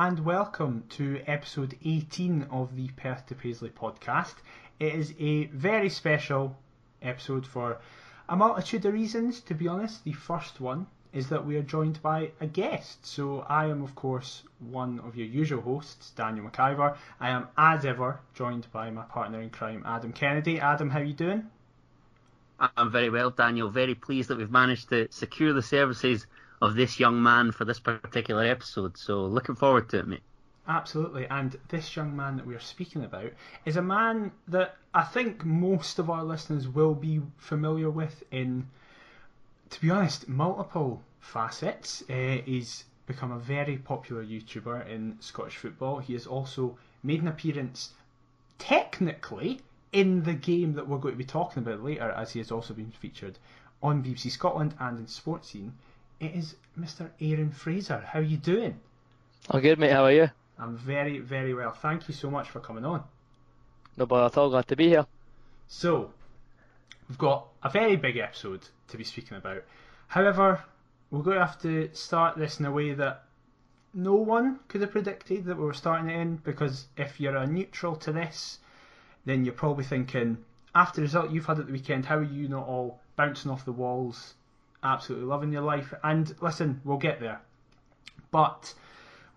And welcome to episode 18 of the Perth to Paisley podcast. It is a very special episode for a multitude of reasons, to be honest. The first one is that we are joined by a guest. So I am, of course, one of your usual hosts, Daniel McIver. I am, as ever, joined by my partner in crime, Adam Kennedy. Adam, how are you doing? I'm very well, Daniel. Very pleased that we've managed to secure the services of this young man for this particular episode. So looking forward to it, mate. Absolutely, and this young man that we are speaking about is a man that I think most of our listeners will be familiar with in, to be honest, multiple facets. Uh, he's become a very popular YouTuber in Scottish football. He has also made an appearance, technically, in the game that we're going to be talking about later, as he has also been featured on BBC Scotland and in Sports Scene. It is Mr. Aaron Fraser. How are you doing? I'm good, mate. How are you? I'm very, very well. Thank you so much for coming on. No bother at all. Glad to be here. So, we've got a very big episode to be speaking about. However, we're going to have to start this in a way that no one could have predicted that we were starting it in because if you're a neutral to this, then you're probably thinking, after the result you've had at the weekend, how are you not all bouncing off the walls, absolutely loving your life? And listen, we'll get there. But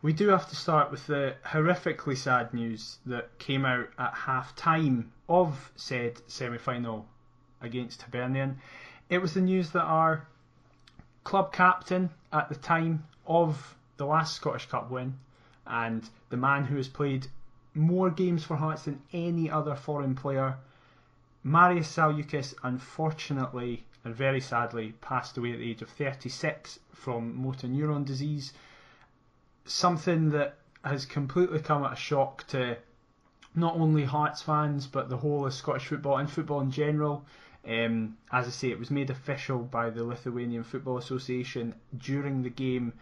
we do have to start with the horrifically sad news that came out at half time of said semi final against Hibernian. It was the news that our club captain at the time of the last Scottish Cup win and the man who has played more games for Hearts than any other foreign player, Marius Zaliukas, unfortunately and very sadly passed away at the age of 36 from motor neuron disease something that has completely come at a shock to not only Hearts fans but the whole of Scottish football and football in general. Um, as I say, it was made official by the Lithuanian Football Association during the game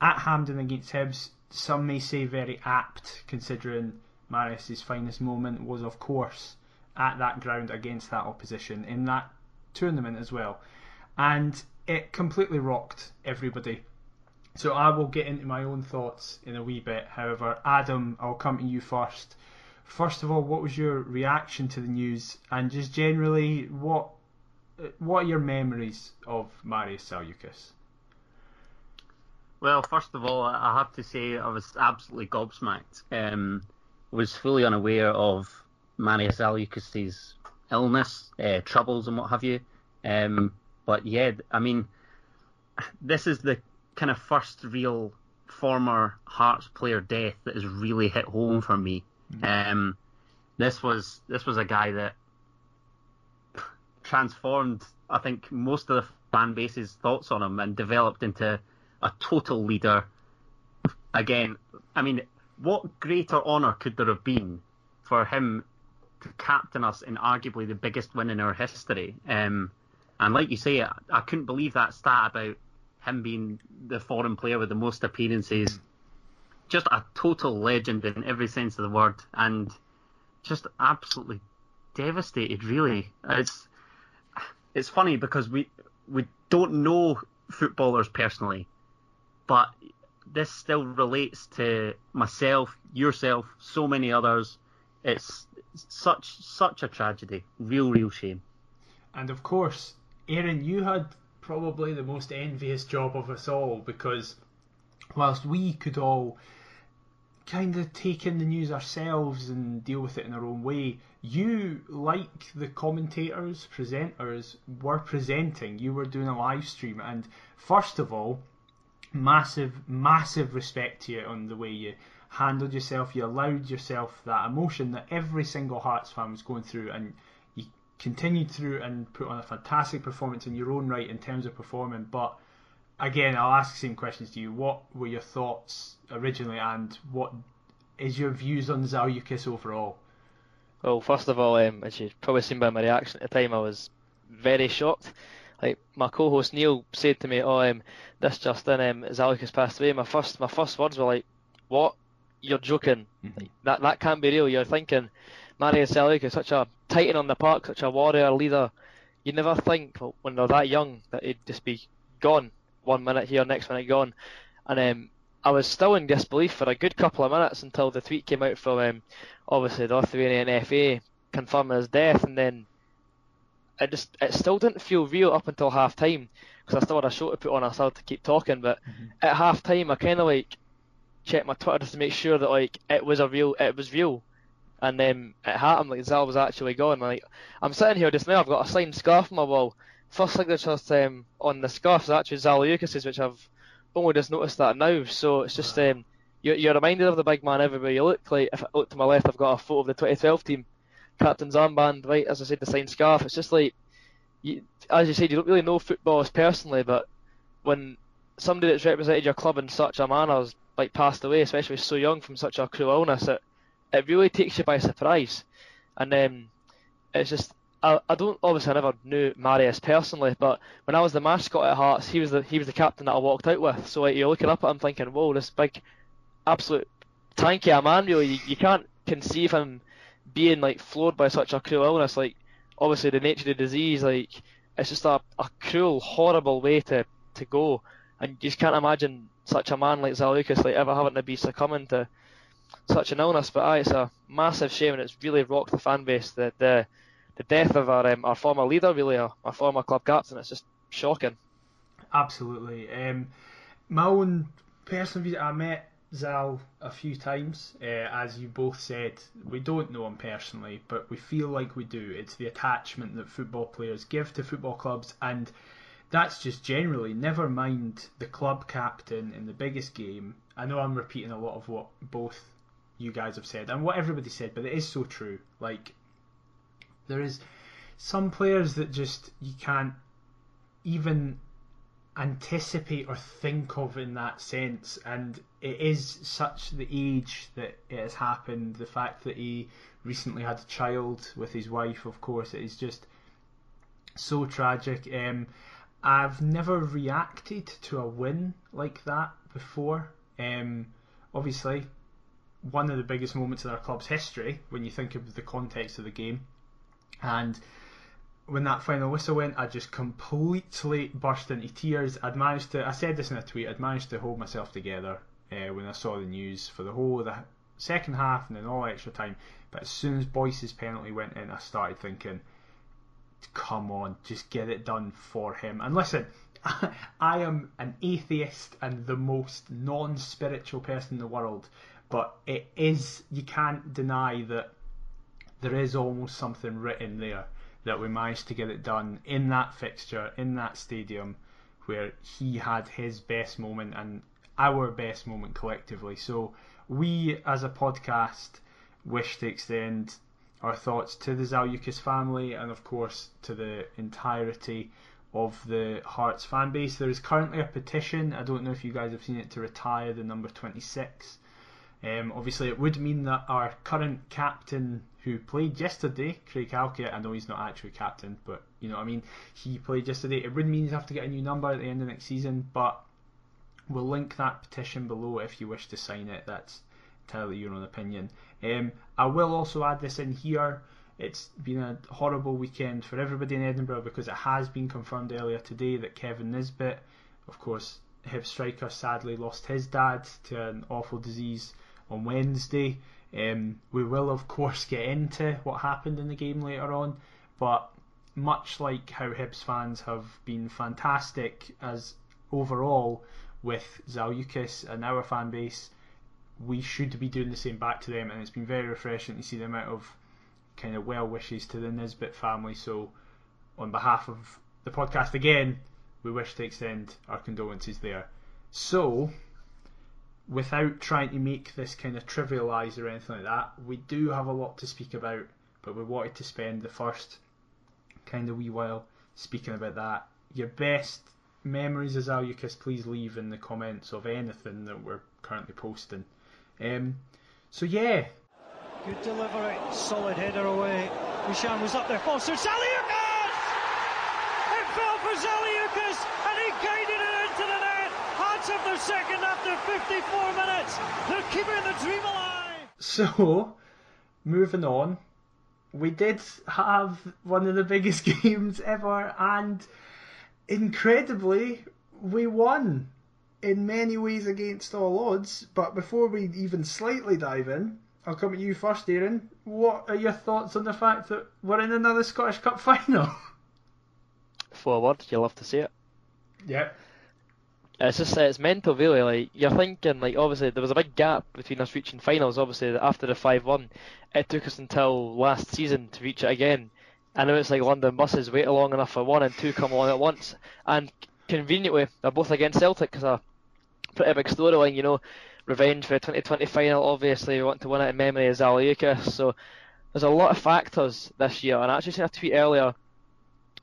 at Hampden against Hibs. Some may say very apt, considering Marius's finest moment was, of course, at that ground against that opposition in that tournament as well. And it completely rocked everybody so I will get into my own thoughts in a wee bit. However, Adam, I'll come to you first. First of all, what was your reaction to the news, and just generally, what what are your memories of Marius Zaliukas? Well, first of all, I have to say I was absolutely gobsmacked. Um, was fully unaware of Marius Zaliukas's illness, uh, troubles, and what have you. Um, but yeah, I mean, this is the kind of first real former Hearts player death that has really hit home for me. Mm-hmm. Um, this was this was a guy that transformed, I think, most of the fan base's thoughts on him and developed into a total leader. Again, I mean, what greater honour could there have been for him captain us in arguably the biggest win in our history? Um, and like you say, I, I couldn't believe that stat about him being the foreign player with the most appearances. Just a total legend in every sense of the word, and just absolutely devastated. Really, it's it's funny because we we don't know footballers personally, but this still relates to myself, yourself, so many others. It's such such a tragedy, real real shame. And of course, Aaron, you had probably the most envious job of us all because whilst we could all kind of take in the news ourselves and deal with it in our own way, you, like the commentators, presenters, were presenting. You were doing a live stream, and first of all, massive, massive respect to you on the way you handled yourself. You allowed yourself that emotion that every single Hearts fan was going through, and you continued through and put on a fantastic performance in your own right in terms of performing. But again, I'll ask the same questions to you. What were your thoughts originally, and what is your views on Zaliukas overall? Well, first of all, um, as you've probably seen by my reaction at the time, I was very shocked. Like my co-host Neil said to me, "Oh, um, this just in, um, Zaliukas passed away." My first, my first words were like, "What? You're joking? Mm-hmm. That that can't be real." You're thinking Marius is such a titan on the park, such a warrior leader. You never think when they're that young that he'd just be gone one minute here, next minute gone. And um, I was still in disbelief for a good couple of minutes until the tweet came out from um, obviously the Lithuanian FA confirming his death, and then it just it still didn't feel real up until half time because I still had a show to put on. I still had to keep talking, but Mm-hmm. at half time I kind of like checked my Twitter just to make sure that like it was a real it was real, and then it happened. Like Zal was actually gone. Like I'm sitting here just now. I've got a signed scarf on my wall. First signature um, on the scarf is actually Zaliukas's, which I've only just noticed that now. So it's just um, you're, you're reminded of the big man everywhere you look. Like if I look to my left, I've got a photo of the 2012 team, captain's armband. Right, as I said, the signed scarf. It's just like, you, as you said, you don't really know footballers personally, but when somebody that's represented your club in such a manner has like passed away, especially so young from such a cruel illness, it it really takes you by surprise. And um, it's just I, I don't obviously I never knew Marius personally, but when I was the mascot at Hearts, he was the he was the captain that I walked out with. So like you're looking up at him thinking, whoa, this big, absolute tanky a man. Really, you, you can't conceive him being like floored by such a cruel illness. Like obviously the nature of the disease, like it's just a, a cruel, horrible way to to go. And you just can't imagine such a man like Zaliukas like ever having to be succumbing to such an illness. But aye, it's a massive shame, and it's really rocked the fan base. The the, the death of our um, our former leader, really, our, our former club captain. It's just shocking. Absolutely. Um, my own personal view, I met Zal a few times. Uh, as you both said, we don't know him personally, but we feel like we do. It's the attachment that football players give to football clubs, and that's just generally. Never mind the club captain in the biggest game. I know I'm repeating a lot of what both you guys have said and what everybody said, but it is so true. Like there is some players that just you can't even anticipate or think of in that sense and it is such the age that it has happened the fact that he recently had a child with his wife of course it is just so tragic um, I've never reacted to a win like that before um, obviously one of the biggest moments in our club's history when you think of the context of the game and when that final whistle went, I just completely burst into tears. I'd managed to, I said this in a tweet, I'd managed to hold myself together uh, when I saw the news for the whole of the second half and then all extra time. But as soon as Boyce's penalty went in, I started thinking, come on, just get it done for him. And listen, I am an atheist and the most non spiritual person in the world, but it is, you can't deny that there is almost something written there that we managed to get it done in that fixture, in that stadium, where he had his best moment and our best moment collectively. So we, as a podcast, wish to extend our thoughts to the Zaliukas family and, of course, to the entirety of the Hearts fan base. There is currently a petition. I don't know if you guys have seen it to retire the number 26. Um, obviously, it would mean that our current captain, who played yesterday, Craig Halkett, I know he's not actually captain, but you know what I mean, he played yesterday. It would mean he'd have to get a new number at the end of next season, but we'll link that petition below if you wish to sign it. That's entirely your own opinion. Um, I will also add this in here. It's been a horrible weekend for everybody in Edinburgh because it has been confirmed earlier today that Kevin Nisbet, of course, Hib striker, sadly lost his dad to an awful disease on Wednesday. Um, we will, of course, get into what happened in the game later on, but much like how Hibs fans have been fantastic as overall with Zaliukas and our fan base, we should be doing the same back to them, and it's been very refreshing to see the amount of kind of well wishes to the Nisbet family. So, on behalf of the podcast again, we wish to extend our condolences there. So, without trying to make this kind of trivialise or anything like that, we do have a lot to speak about, but we wanted to spend the first kind of wee while speaking about that. Your best memories as Alucas, please leave in the comments of anything that we're currently posting. Um, so yeah, Good delivery, solid header away. Mishan was up there, Foster, Zaliukas! It fell for Zaliukas, and he guided it into the net. Hearts of their second after 54 minutes. They're keeping the dream alive. So, moving on, we did have one of the biggest games ever, and incredibly, we won. In many ways against all odds. But before we even slightly dive in, I'll come at you first, Aaron. What are your thoughts on the fact that we're in another Scottish Cup final? Forward, you love to see it. Yeah. It's just it's mental, really. Like you're thinking, like obviously there was a big gap between us reaching finals. Obviously after the five-one, it took us until last season to reach it again. And know it's like London buses wait long enough for one and two come along at once, and conveniently they're both against Celtic because a pretty big storyline, you know, revenge for the 2020 final. Obviously, we want to win it in memory of Zaliukas. So there's a lot of factors this year, and I actually seen a tweet earlier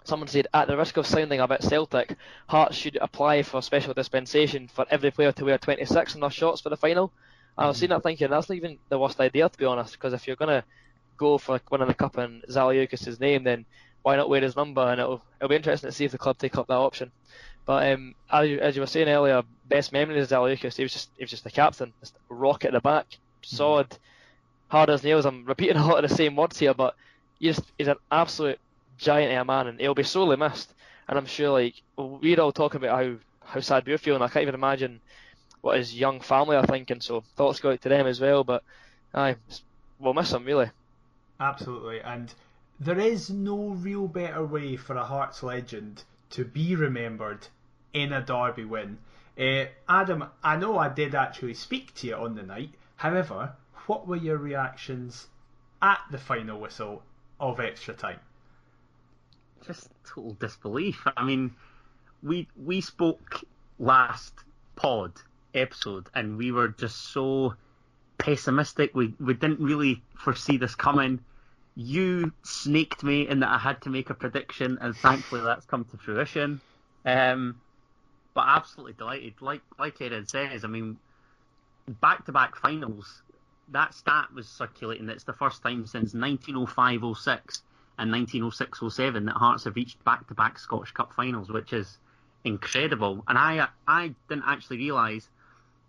Someone said, at the risk of sounding a bit Celtic, Hearts should apply for special dispensation for every player to wear 26 in their shots for the final. And I was mm-hmm. sitting there thinking, that's not even the worst idea, to be honest, because if you're going to go for winning the cup in Zaliukas' name, then why not wear his number? And it'll, it'll be interesting to see if the club take up that option. But um, as, you, as you were saying earlier, best memory of Zaliukas, he was just he was just the captain, just rocket at the back, solid, hard as nails. I'm repeating a lot of the same words here, but he's, he's an absolute giant of a man, and he'll be sorely missed. And I'm sure, like we're all talking about how how sad we're feeling. I can't even imagine what his young family are thinking. So thoughts go out to them as well. But aye, we'll miss him really. Absolutely, and there is no real better way for a Hearts legend to be remembered in a derby win. Uh, Adam, I know I did actually speak to you on the night. However, what were your reactions at the final whistle of extra time? just total disbelief. I mean, we we spoke last pod episode, and we were just so pessimistic. We we didn't really foresee this coming. You snaked me in that I had to make a prediction, and thankfully that's come to fruition. Um, but absolutely delighted. Like like Aaron says, I mean, back to back finals. That stat was circulating. It's the first time since 1905-06 and 1906-07 that Hearts have reached back-to-back Scottish Cup finals, which is incredible. And I I didn't actually realise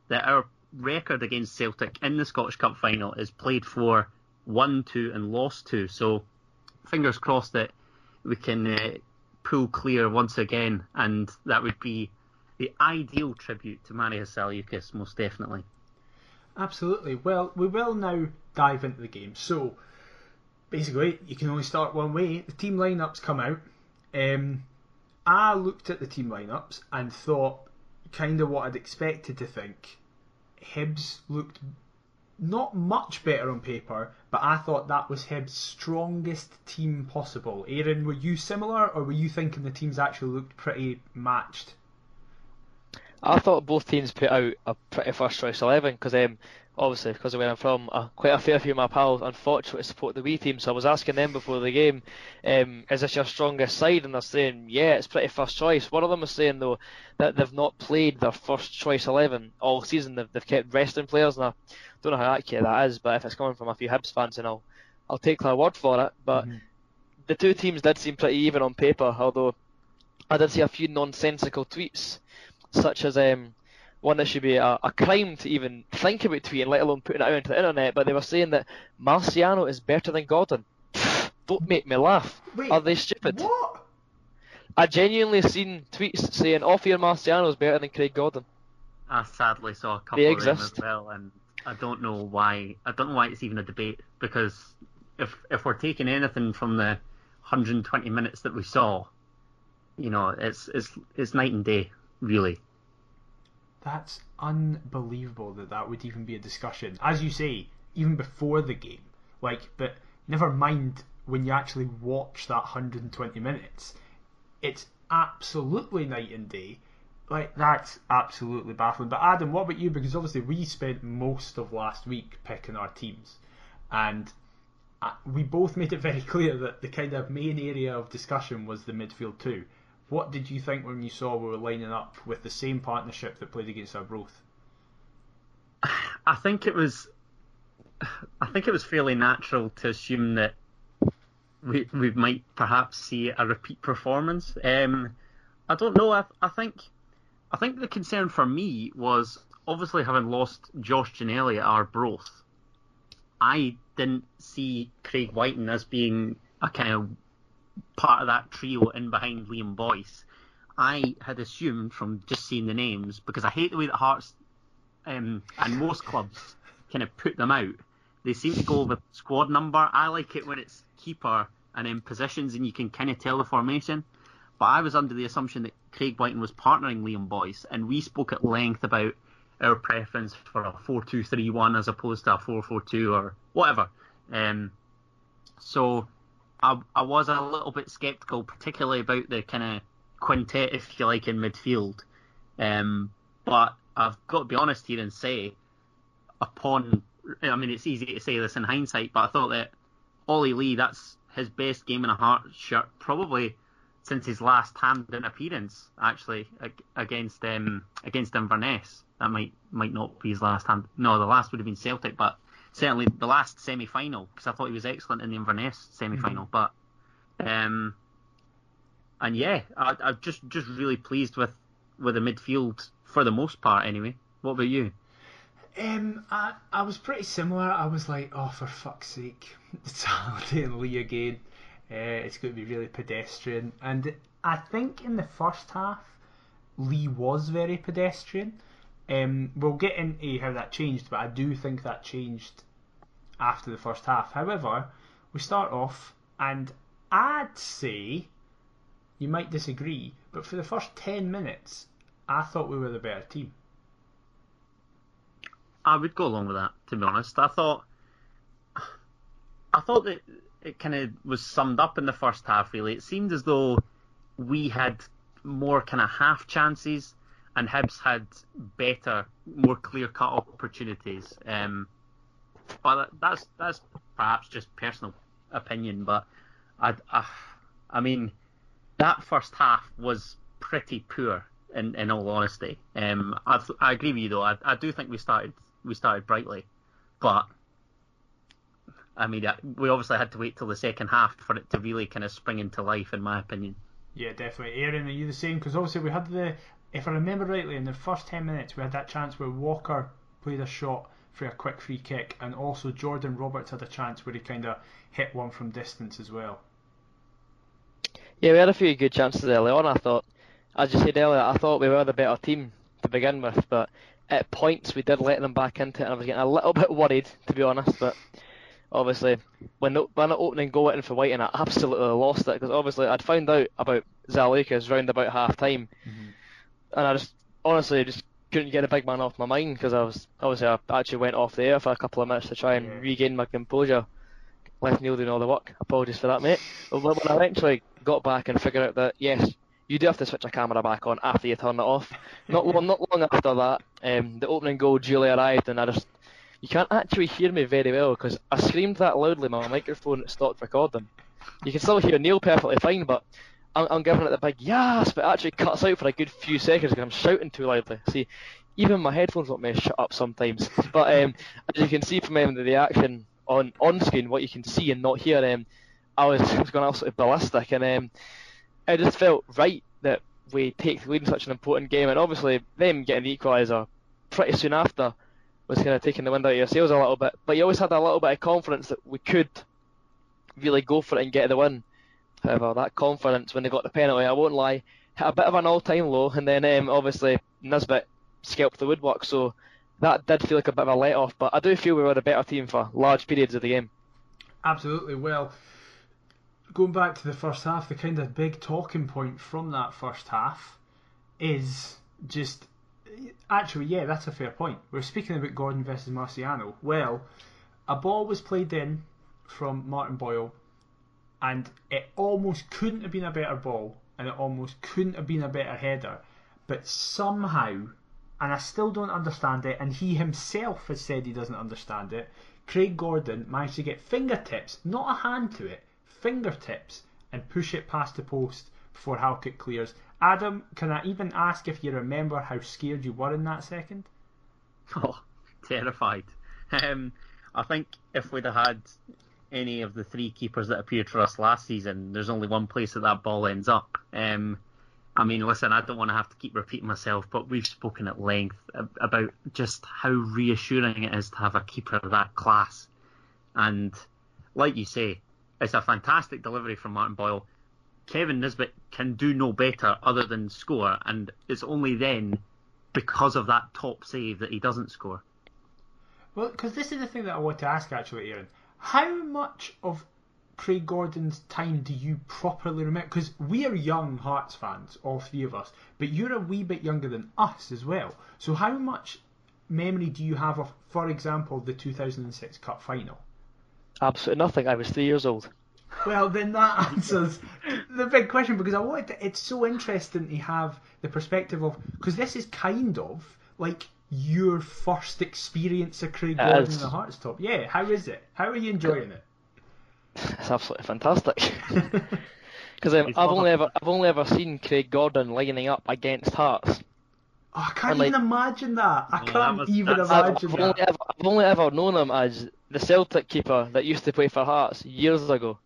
that our record against Celtic in the Scottish Cup final is played for, won two and lost two. So fingers crossed that we can uh, pull clear once again, and that would be the ideal tribute to Marius Zaliukas, most definitely. Absolutely. Well, we will now dive into the game. So basically, you can only start one way. The team lineups come out. Um, I looked at the team lineups and thought kind of what I'd expected to think. Hibs looked not much better on paper, but I thought that was Hibs' strongest team possible. Aaron, were you similar, or were you thinking the teams actually looked pretty matched? I thought both teams put out a pretty first choice eleven because um, obviously because of where I'm from, uh, quite a fair few of my pals unfortunately support the wee team. So I was asking them before the game, um, is this your strongest side? And they're saying, yeah, it's pretty first choice. One of them was saying though that they've not played their first choice eleven all season. They've, they've kept resting players, and don't know how accurate that is. But if it's coming from a few Hibs fans, then I'll I'll take their word for it. But mm-hmm. the two teams did seem pretty even on paper, although I did see a few nonsensical tweets, such as um one that should be a, a, crime to even think about tweeting, let alone putting it out into the internet. But they were saying that Marciano is better than Gordon. Don't make me laugh. Wait, Are they stupid? What? I genuinely seen tweets saying off year Marciano is better than Craig Gordon. I sadly saw a couple they of them as well, and I don't know why. I don't know why it's even a debate because if if we're taking anything from the 120 minutes that we saw, you know, it's it's it's night and day, really. That's unbelievable that that would even be a discussion. As you say, even before the game. Like, but never mind when you actually watch that 120 minutes. It's absolutely night and day. Like, that's absolutely baffling. But Adam, what about you? Because obviously we spent most of last week picking our teams. And uh, we both made it very clear that the kind of main area of discussion was the midfield too. What did you think when you saw we were lining up with the same partnership that played against Arbroath? I think it was, I think it was fairly natural to assume that we we might perhaps see a repeat performance. Um, I don't know. I, I think I think the concern for me was obviously having lost Josh Ginnelly at Arbroath. I didn't see Craig Wighton as being a kind of part of that trio in behind Liam Boyce. I had assumed from just seeing the names because I hate the way that Hearts um, and most clubs kind of put them out. They seem to go with squad number. I like it when it's keeper and in positions and you can kind of tell the formation. But I was under the assumption that Craig Wighton was partnering Liam Boyce, and we spoke at length about our preference for a 4-2-3-1 as opposed to a 4-4-2 or whatever. Um, so I, I was a little bit sceptical, particularly about the kind of quintet, if you like, in midfield. Um, but I've got to be honest here and say, upon, I mean, it's easy to say this in hindsight, but I thought that Ollie Lee, that's his best game in a heart shirt, probably since his last Hampden appearance, actually against um, against Inverness. That might might not be his last hand. No, the last would have been Celtic, but certainly the last semi final because I thought he was excellent in the Inverness semi final. Mm-hmm. But um, and yeah, I, I'm just just really pleased with with the midfield for the most part. Anyway, what about you? Um, I I was pretty similar. I was like, oh, for fuck's sake, it's Halliday and Lee again. Uh, it's going to be really pedestrian, and I think in the first half, Lee was very pedestrian. Um, we'll get into how that changed, but I do think that changed after the first half. However, we start off, and I'd say you might disagree, but for the first 10 minutes, I thought we were the better team. I would go along with that, to be honest. I thought, I thought that it kind of was summed up in the first half. Really, it seemed as though we had more kind of half chances, and Hibs had better, more clear cut opportunities. Um, but that's that's perhaps just personal opinion. But I, I, I mean, that first half was pretty poor. In, in all honesty, um, I, I agree with you though. I, I do think we started we started brightly, but I mean, uh, we obviously had to wait till the second half for it to really kind of spring into life, in my opinion. Yeah, definitely. Aaron, are you the same? Because obviously we had the, if I remember rightly, in the first 10 minutes we had that chance where Walker played a shot for a quick free kick, and also Jordan Roberts had a chance where he kind of hit one from distance as well. Yeah, we had a few good chances early on. I thought, as you said earlier, I thought we were the better team to begin with, but at points we did let them back into it, and I was getting a little bit worried, to be honest. But obviously, when the, when the opening goal went in for Wighton and I absolutely lost it because obviously I'd found out about Zaliukas round about half time, mm-hmm. and I just honestly just couldn't get a big man off my mind because I was obviously I actually went off the air for a couple of minutes to try and yeah. regain my composure. Left Neil doing all the work. Apologies for that, mate. But when I eventually got back and figured out that yes, you do have to switch a camera back on after you turn it off. Not long, not long after that, um, the opening goal duly arrived, and I just you can't actually hear me very well because I screamed that loudly. My microphone stopped recording. You can still hear Neil perfectly fine, but I'm, I'm giving it the big yes, but it actually cuts out for a good few seconds because I'm shouting too loudly. See, even my headphones want me to shut up sometimes. But um, as you can see from um, the reaction on on screen, what you can see and not hear, um, I was, was going absolutely ballistic, and um, it just felt right that we take the lead in such an important game, and obviously them getting the equaliser pretty soon after was kind of taking the wind out of your sails a little bit. But you always had a little bit of confidence that we could really go for it and get the win. However, that confidence when they got the penalty, I won't lie, hit a bit of an all-time low, and then um, obviously Nisbet scalped the woodwork, so that did feel like a bit of a let-off. But I do feel we were the better team for large periods of the game. Absolutely. Well, going back to the first half, the kind of big talking point from that first half is just actually, yeah, that's a fair point. We're speaking about Gordon versus Marciano. Well, a ball was played in from Martin Boyle, and it almost couldn't have been a better ball, and it almost couldn't have been a better header, but somehow, and I still don't understand it, and he himself has said he doesn't understand it. Craig Gordon managed to get fingertips, not a hand to it, fingertips, and push it past the post before Halkett clears. Adam, can I even ask if you remember how scared you were in that second? Oh, terrified. Um, I think if we'd have had any of the three keepers that appeared for us last season, there's only one place that that ball ends up. Um, I mean, listen, I don't want to have to keep repeating myself, but we've spoken at length about just how reassuring it is to have a keeper of that class. And like you say, it's a fantastic delivery from Martin Boyle Kevin Nisbet can do no better other than score, and it's only then because of that top save that he doesn't score. Well, because this is the thing that I want to ask actually, Aaron. How much of Craig Gordon's time do you properly remember? Because we are young Hearts fans, all three of us, but you're a wee bit younger than us as well. So how much memory do you have of, for example, the 2006 Cup final? Absolutely nothing. I was three years old. Well, then that answers the big question because I wanted to, it's so interesting to have the perspective of because this is kind of like your first experience of Craig Gordon is. in the Hearts top. Yeah, how is it? How are you enjoying it? It's absolutely fantastic. Because um, I've love only ever I've only ever seen Craig Gordon lining up against Hearts. Oh, I can't like- even imagine that. I can't was- even that's- I've, imagine I've that. only ever, I've only ever known him as the Celtic keeper that used to play for Hearts years ago.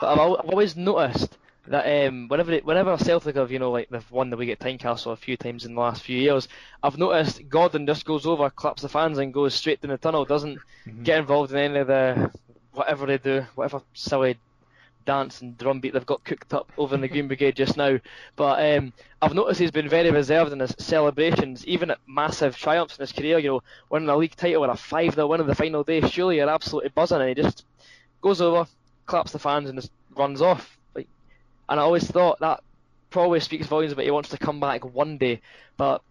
But I've, I've always noticed that um, whenever it, whenever Celtic have you know like they've won the league at Tynecastle a few times in the last few years, I've noticed Gordon just goes over, claps the fans, and goes straight in the tunnel. Doesn't Mhm. get involved in any of the whatever they do, whatever silly dance and drum beat they've got cooked up over in the Green Brigade just now. But um, I've noticed he's been very reserved in his celebrations, even at massive triumphs in his career. You know, winning a league title and a five 0 win on the final day. Surely you're absolutely buzzing, and he just goes over, claps the fans, and just runs off. Like, and I always thought that probably speaks volumes about he wants to come back one day. But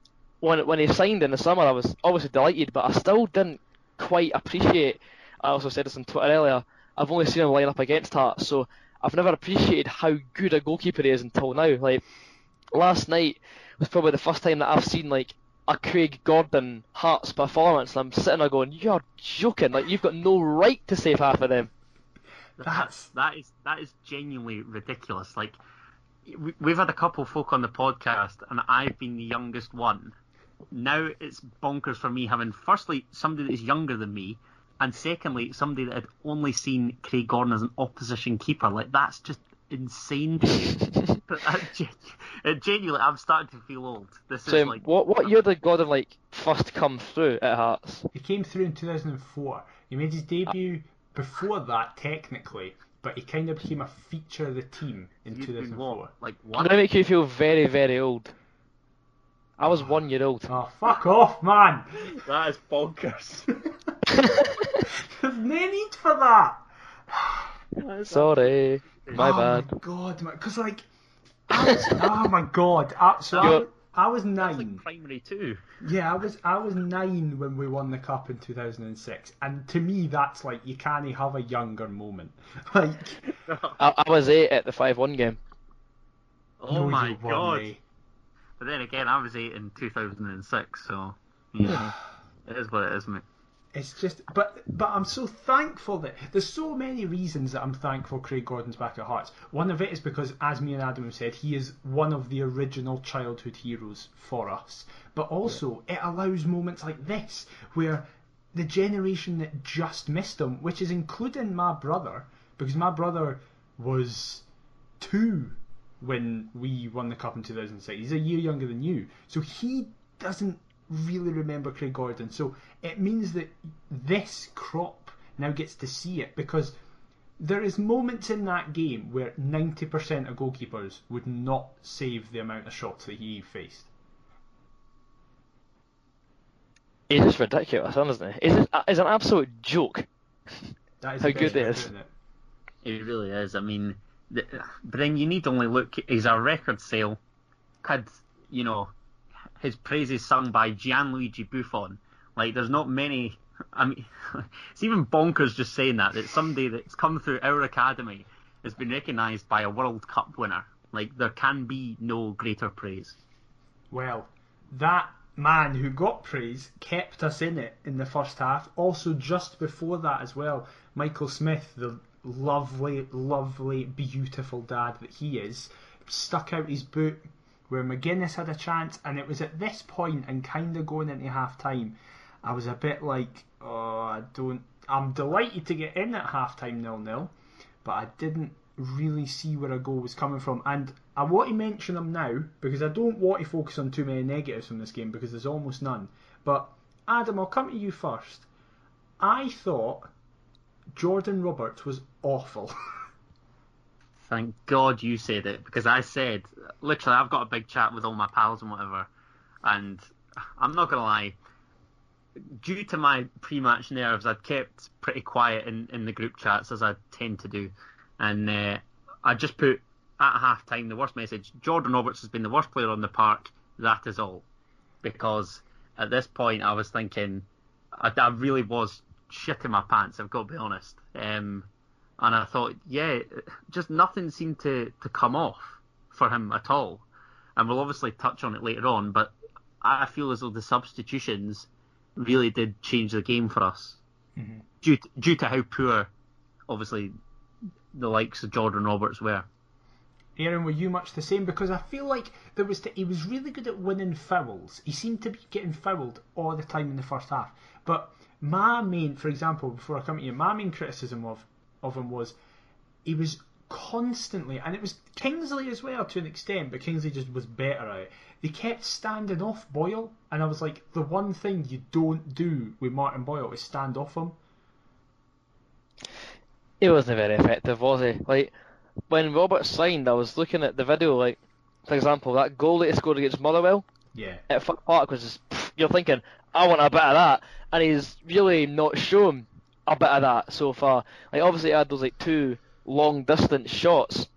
when when he signed in the summer, I was obviously delighted, but I still didn't quite appreciate. I also said this on Twitter earlier. I've only seen him line up against Hearts, so I've never appreciated how good a goalkeeper he is until now. Like last night was probably the first time that I've seen like a Craig Gordon Hearts performance, and I'm sitting there going, "You're joking! Like you've got no right to save half of them." That's- that is that is genuinely ridiculous. Like we- we've had a couple folk on the podcast, and I've been the youngest one. Now it's bonkers for me having firstly somebody that's younger than me, and secondly somebody that had only seen Craig Gordon as an opposition keeper. Like that's just insane to me. but I, gen- genuinely, I'm starting to feel old. This So is like what what year did Gordon like first come through at Hearts? He came through in 2004. He made his debut before that, technically, but he kind of became a feature of the team in you've been 2004. what, like I'm gonna make you feel very very old. I was ah. one year old. Oh, fuck off, man! That is bonkers. There's no need for that! Sorry, my oh bad. my god, man. Because, like, oh my god. I, so I, was- I was That's nine. like primary two. Yeah, I was I was nine when we won the cup in 2006, and to me that's like you can't have a younger moment. Like, I, I was eight at the five one game. Oh no, my god. weren't, eh? But then again, I was eight in 2006, so yeah, it is what it is, mate. It's just, but but I'm so thankful that there's so many reasons that I'm thankful Craig Gordon's back at Hearts. One of it is because, as me and Adam have said, he is one of the original childhood heroes for us. But also, it allows moments like this where the generation that just missed him, which is including my brother, because my brother was two when we won the cup in 2006. He's a year younger than you, so he doesn't really remember Craig Gordon. So it means that this crop now gets to see it because there is moments in that game where 90% of goalkeepers would not save the amount of shots that he faced. He's just ridiculous, isn't he? It's, just, uh, he's an absolute joke. That is How good way it is. it. It really is. I mean, but then you need only look. He's a record sale. Had you know his praises sung by Gianluigi Buffon. Like, there's not many. I mean, it's even bonkers just saying that that somebody that's come through our academy has been recognised by a World Cup winner. Like, there can be no greater praise. Well, that man who got praise kept us in it in the first half. Also, just before that as well, Michael Smith, the lovely, lovely, beautiful dad that he is, stuck out his boot where McGuinness had a chance, and it was at this point and kind of going into half time. I was a bit like, oh, I don't. I'm delighted to get in at half time nil nil, but I didn't really see where a goal was coming from. And I want to mention them now because I don't want to focus on too many negatives from this game because there's almost none. But Adam, I'll come to you first. I thought Jordan Roberts was awful. Thank God you said it because I said literally I've got a big chat with all my pals and whatever, and I'm not gonna lie. Due to my pre-match nerves, I'd kept pretty quiet in, in the group chats as I tend to do, and uh, I just put at half time the worst message: Jordan Roberts has been the worst player on the park. That is all, because at this point I was thinking I, I really was shitting my pants. I've got to be honest. Um, and I thought, yeah, just nothing seemed to, to come off for him at all. And we'll obviously touch on it later on, but I feel as though the substitutions really did change the game for us Mhm. due to, due to how poor, obviously, the likes of Jordan Roberts were. Aaron, were you much the same? Because I feel like there was he was really good at winning fouls. He seemed to be getting fouled all the time in the first half. But my main, for example, before I come to you, my main criticism of of him was he was constantly, and it was Kingsley as well to an extent, but Kingsley just was better at it. They kept standing off Boyle, and I was like, the one thing you don't do with Martin Boyle is stand off him. He wasn't very effective, was he? Like when Robert signed, I was looking at the video. Like for example, that goal that he scored against Motherwell Yeah. at Park was just pff, you're thinking, I want a bit of that, and he's really not shown a bit of that so far. Like obviously, he had those like two long distance shots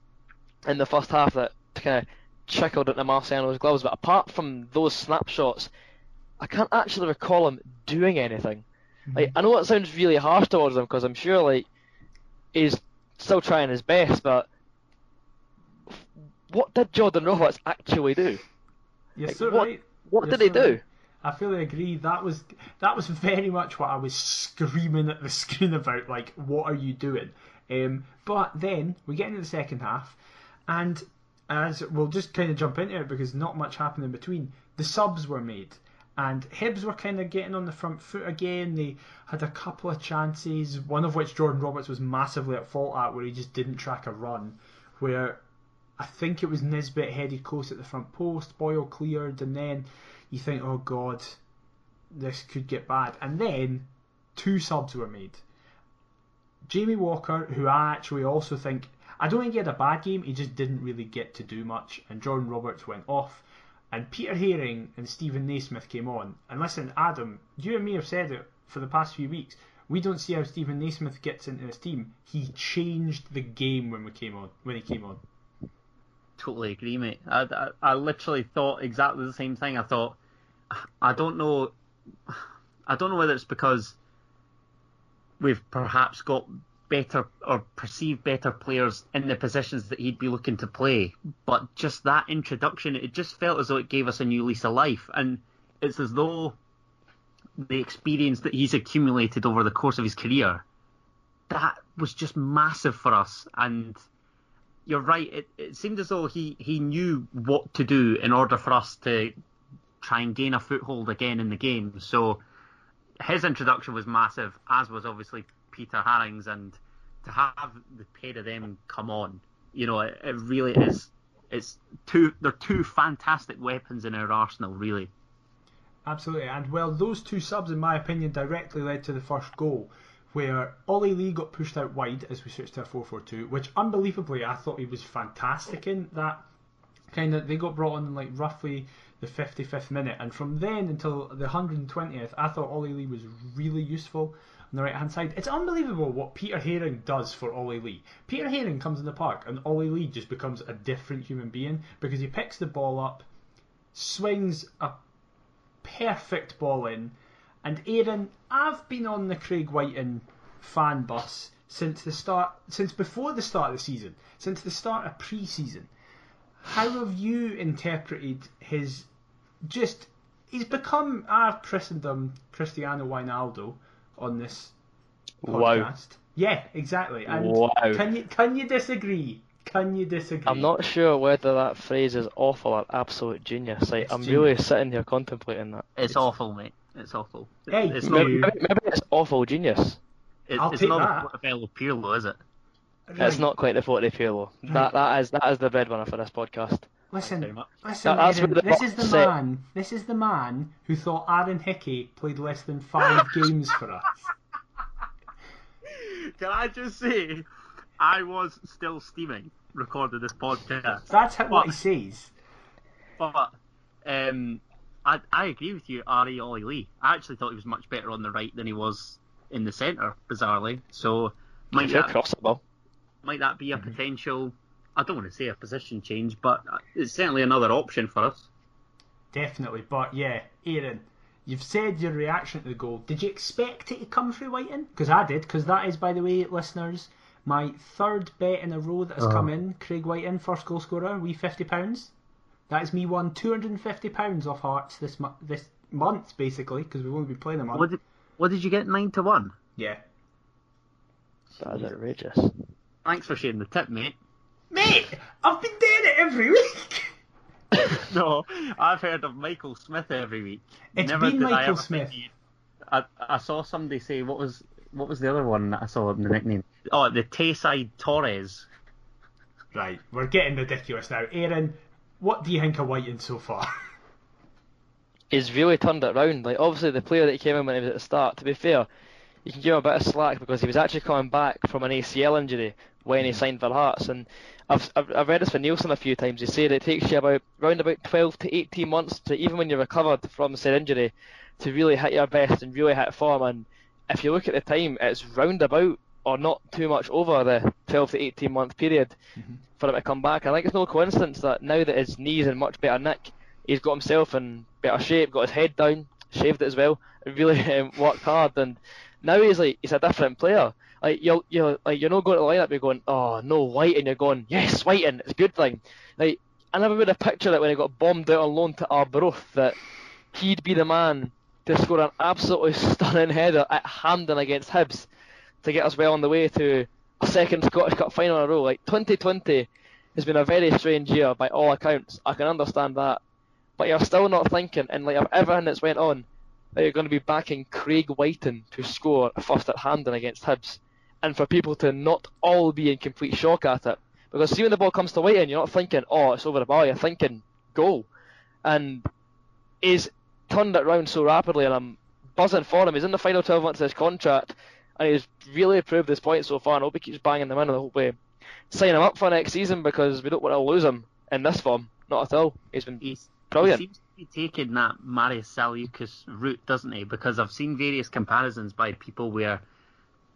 in the first half that kind of trickled into Marciano's gloves, but apart from those snapshots, I can't actually recall him doing anything. Mm-hmm. Like I know it sounds really harsh towards him because I'm sure like he's still trying his best, but what did Jordan Roberts actually do? You're Like, what- right. What did he so do? right. I fully agree. That was that was very much what I was screaming at the screen about. Like, what are you doing? Um, but then we get into the second half, and as we'll just kind of jump into it because not much happened in between. The subs were made, and Hibs were kind of getting on the front foot again. They had a couple of chances, one of which Jordan Roberts was massively at fault at, where he just didn't track a run, where I think it was Nisbet headed close at the front post, Boyle cleared, and then you think, oh god, this could get bad. And then two subs were made. Jamie Walker, who I actually also think, I don't think he had a bad game, he just didn't really get to do much, and Jordan Roberts went off. And Peter Haring and Stephen Naismith came on. And listen, Adam, you and me have said it for the past few weeks. We don't see how Stephen Naismith gets into his team. He changed the game when we came on. When he came on. Totally agree, mate. I, I, I literally thought exactly the same thing. I thought, I don't know, I don't know whether it's because we've perhaps got better or perceived better players in the positions that he'd be looking to play, but just that introduction, it just felt as though it gave us a new lease of life, and it's as though the experience that he's accumulated over the course of his career, that was just massive for us, and you're right. It, it seemed as though he, he knew what to do in order for us to try and gain a foothold again in the game. So his introduction was massive, as was obviously Peter Haring's, and to have the pair of them come on, you know, it, it really is. It's two. They're two fantastic weapons in our arsenal, really. Absolutely, and well, those two subs, in my opinion, directly led to the first goal, where Ollie Lee got pushed out wide as we switched to a 4-4-2, which unbelievably I thought he was fantastic in that kind of. They got brought on in like roughly the 55th minute, and from then until the 120th, I thought Ollie Lee was really useful on the right hand side. It's unbelievable what Peter Haring does for Ollie Lee. Peter Haring comes in the park, and Ollie Lee just becomes a different human being because he picks the ball up, swings a perfect ball in. And Aaron, I've been on the Craig Wighton fan bus since the start, since before the start of the season, since the start of pre-season. How have you interpreted his just? He's become I've christened him Cristiano Wijnaldo on this Wow. podcast. Yeah, exactly. And Wow. Can you can you disagree? Can you disagree? I'm not sure whether that phrase is awful or absolute genius. Like, It's I'm genius. really sitting here contemplating that. It's, awful, mate. It's awful. Hey, it's not. Maybe, maybe, maybe it's awful genius. It, I'll it's take not that. a Portobello Pirlo, is it? It's not quite the 40 Pirlo. Right. That that is that is the breadwinner for this podcast. Listen, very much. listen, That's Aaron, what the this is the box said. man. This is the man who thought Aaron Hickey played less than five games for us. Can I just say, I was still steaming recorded this podcast. That's how, what he says. But um, I I agree with you, Ari Ollie Lee. I actually thought he was much better on the right than he was in the centre, bizarrely. So might If you're that, across the ball. might that be a potential? I don't want to say a position change, but it's certainly another option for us. Definitely, but yeah, Aaron, you've said your reaction to the goal. Did you expect it to come through Wighton? Because I did, because that is, by the way, listeners, my third bet in a row that has Oh. come in. Craig Wighton, first goal scorer, we fifty pounds. That is me won two hundred and fifty pounds off Hearts this mo- this month, basically, because we've only been playing a month. What did what did you get nine to one? Yeah, That is outrageous. Thanks for sharing the tip, mate. Mate, I've been doing it every week. no, I've heard of Michael Smith every week. It's Never been did I Michael ever Smith. think I, I saw somebody say what was what was the other one that I saw in the nickname? Oh, the Tayside Torres. Right, we're getting ridiculous now. Aaron, what do you think of Wighton so far? He's really turned it round. Like obviously the player that came in when he was at the start. To be fair, you can give him a bit of slack because he was actually coming back from an ACL injury when he signed for Hearts. And I've, I've I've read this for Neilson a few times. He said it takes you about round about 12 to 18 months to even when you're recovered from said injury to really hit your best and really hit form. And if you look at the time, it's round about or not too much over the 12 to 18 month period for him to come back. I think it's no coincidence that now that his knee's in much better nick, he's got himself in better shape, got his head down, shaved it as well, and really um, worked hard. And now he's like he's a different player. Like you're you're like you're not going to line up. you're going, oh no, White, and you're going, yes, White, and it's a good thing. Like I never would have pictured it when he got bombed out on loan to Arbroath that he'd be the man to score an absolutely stunning header at Hampden against Hibs to get us well on the way to a second Scottish Cup final in a row. Like 2020 has been a very strange year by all accounts. I can understand that, but you're still not thinking, in light of everything that's went on, that you're going to be backing Craig Wighton to score a first at Hampden against Hibs, and for people to not all be in complete shock at it. Because see when the ball comes to Wighton, you're not thinking, oh, it's over the bar. You're thinking, goal, and he's turned it round so rapidly, and I'm buzzing for him. He's in the final 12 months of his contract, and he's really proved his point so far. And I hope he keeps banging them in. and I hope we sign him up for next season because we don't want to lose him in this form. Not at all. He's been He's, Brilliant. He seems to be taking that Marius Zaliukas route, doesn't he? Because I've seen various comparisons by people where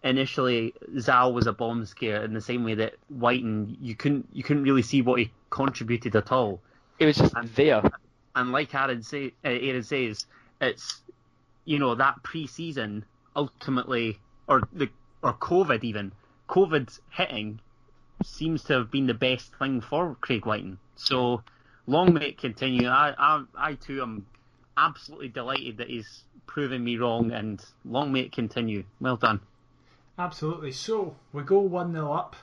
initially Zal was a bomb scare in the same way that Wighton you couldn't you couldn't really see what he contributed at all. he was just there. And like Aaron, say, uh, Aaron says, it's you know that pre-season ultimately, or the or COVID even, COVID hitting seems to have been the best thing for Craig Wighton. So long may it continue. I I, I too am absolutely delighted that he's proven me wrong, and long may it continue. Well done. Absolutely. So we go one 0 up.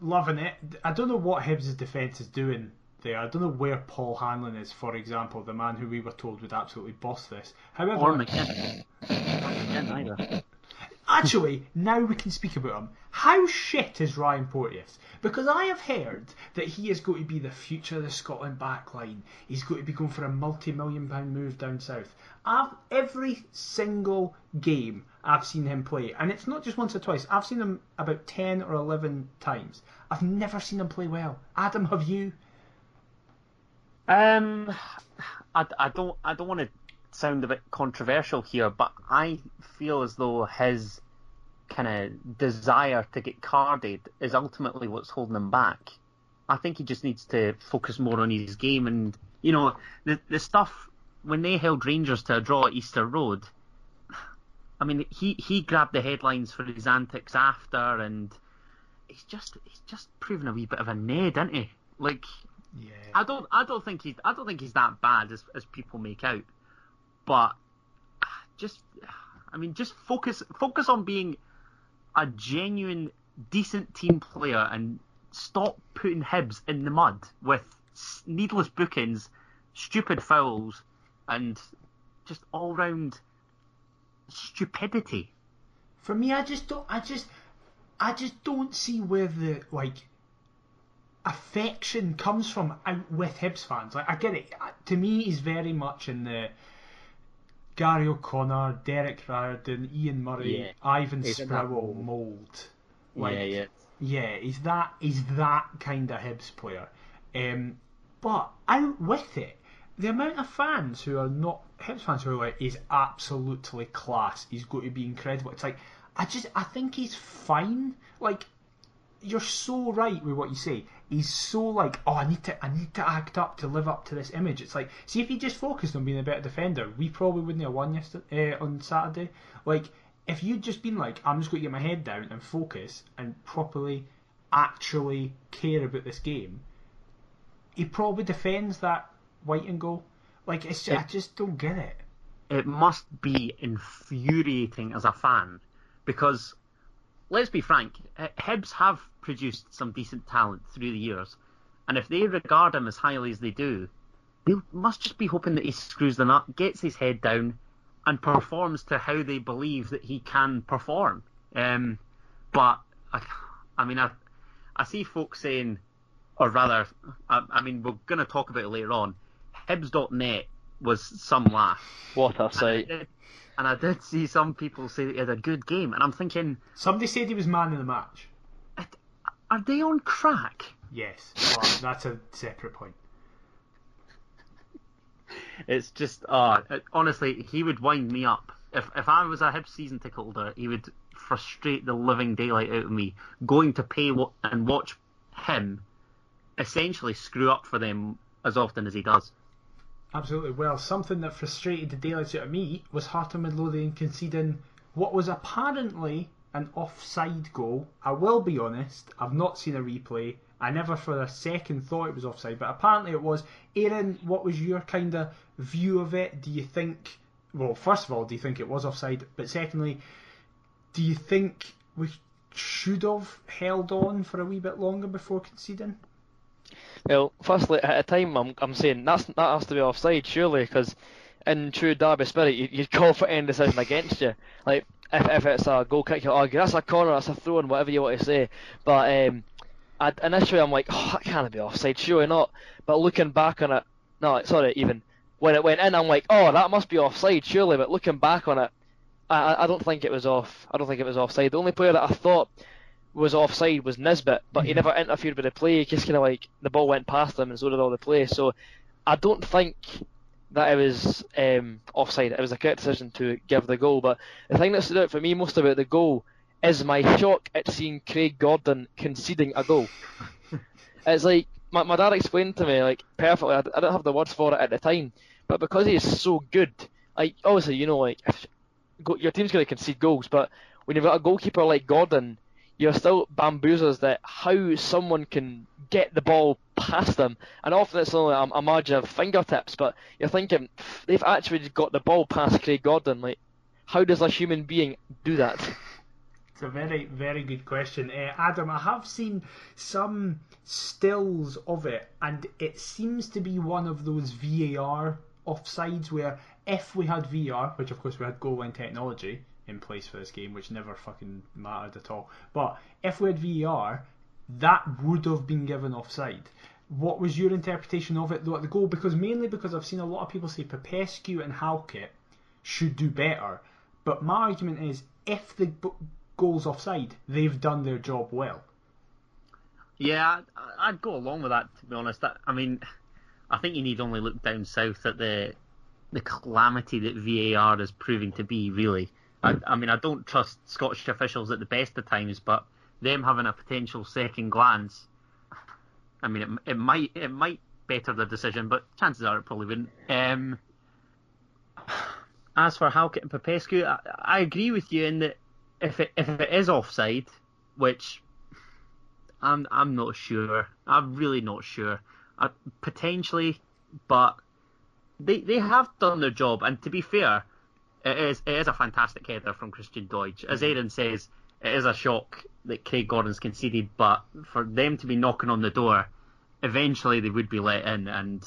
Loving it. I don't know what Hibs' defence is doing there. I don't know where Paul Hanlon is, for example, the man who we were told would absolutely boss this. However, Or McKinnon. McKinnon either. Actually, now we can speak about him. How shit is Ryan Porteous? Because I have heard that he is going to be the future of the Scotland backline. He's going to be going for a multi-million pound move down south. I've every single game I've seen him play, and it's not just once or twice. I've seen him about ten or eleven times. I've never seen him play well. Adam, have you? Um, I, I don't I don't want to sound a bit controversial here, but I feel as though his kind of desire to get carded is ultimately what's holding him back. I think he just needs to focus more on his game, and you know the the stuff when they held Rangers to a draw at Easter Road. I mean, he he grabbed the headlines for his antics after, and he's just he's just proven a wee bit of a Ned, isn't he? Like Yeah. I don't I don't think he's I don't think he's that bad as as people make out. But just I mean just focus focus on being a genuine decent team player and stop putting Hibs in the mud with needless bookings, stupid fouls and just all round stupidity. For me, I just don't. I just, I just don't see where the like affection comes from out with Hibs fans. Like, I get it. To me, he's very much in the Gary O'Connor, Derek Riordan, Ian Murray, Yeah. Ivan that Sproule mould. mould. Like, yeah, yeah. Yeah, he's that he's that kind of Hibs player. Um, but out with it, the amount of fans who are not Hibs fans who are like, he's absolutely class. He's going to be incredible. It's like I just I think he's fine. Like you're so right with what you say. He's so like, oh, I need to, I need to act up to live up to this image. It's like, see, if he just focused on being a better defender, we probably wouldn't have won yesterday uh, on Saturday. Like, if you'd just been like, I'm just going to get my head down and focus and properly, actually care about this game, he probably defends that Wighton goal. Like, it's just, I just don't get it. It must be infuriating as a fan because let's be frank, Hibs have produced some decent talent through the years, and if they regard him as highly as they do, they must just be hoping that he screws them up, gets his head down, and performs to how they believe that he can perform. Um, but I, I mean, I, I see folks saying, or rather, I, I mean, we're going to talk about it later on. Hibs.net was some laugh. What a sight! and I did see some people say that he had a good game, and I'm thinking, Somebody said he was man of the match. Are they on crack? Yes, but that's a separate point. It's just, uh, honestly, he would wind me up. If if I was a Hibs season ticket holder, he would frustrate the living daylight out of me. Going to pay wa- and watch him essentially screw up for them as often as he does. Absolutely. Well, something that frustrated the daylights out of me was Heart of Midlothian conceding what was apparently an offside goal. I will be honest, I've not seen a replay. I never for a second thought it was offside, but apparently it was. Aaron, what was your kind of view of it? Do you think, well, first of all, do you think it was offside? But secondly, do you think we should have held on for a wee bit longer before conceding? Well, firstly, at a time I'm, I'm saying that's that has to be offside, surely, because in true Derby spirit, you, you'd call for any decision against you. Like if, if it's a goal kick, you'll argue that's a corner, that's a throw, in, whatever you want to say. But um, I, initially, I'm like, oh, that can't be offside, surely not. But looking back on it, no, sorry, even when it went in, I'm like, oh, that must be offside, surely. But looking back on it, I, I don't think it was off. I don't think it was offside. The only player that I thought was offside was Nisbet, but he never interfered with the play. He just kind of like the ball went past him, and so did all the play. So I don't think that it was um, offside. It was a correct decision to give the goal. But the thing that stood out for me most about the goal is my shock at seeing Craig Gordon conceding a goal. it's like my, my dad explained to me like perfectly. I, I don't have the words for it at the time, but because he is so good, like obviously you know like if, go, your team's going to concede goals, but when you've got a goalkeeper like Gordon you're still bamboozles that how someone can get the ball past them. And often it's only a, a margin of fingertips, but you're thinking they've actually got the ball past Craig Gordon. Like, how does a human being do that? It's a very, very good question. Uh, Adam, I have seen some stills of it, and it seems to be one of those VAR offsides where if we had VAR, which of course we had goal line technology, in place for this game, which never fucking mattered at all. But if we had VAR, that would have been given offside. What was your interpretation of it though at the goal? Because mainly because I've seen a lot of people say Popescu and Halkett should do better. But my argument is if the goal's offside, they've done their job well. Yeah, I'd go along with that. To be honest, I mean, I think you need only look down south at the the calamity that VAR is proving to be. Really, I, I mean, I don't trust Scottish officials at the best of times, but them having a potential second glance, I mean, it, it might it might better the decision, but chances are it probably wouldn't. Um, as for Halkett and Popescu, I, I, agree with you in that if it if it is offside, which I'm I'm not sure, I'm really not sure. Uh, potentially, but they they have done their job, and to be fair, it is it is a fantastic header from Christian Doidge. As mm-hmm. Aaron says, it is a shock that Craig Gordon's conceded, but for them to be knocking on the door, eventually they would be let in, and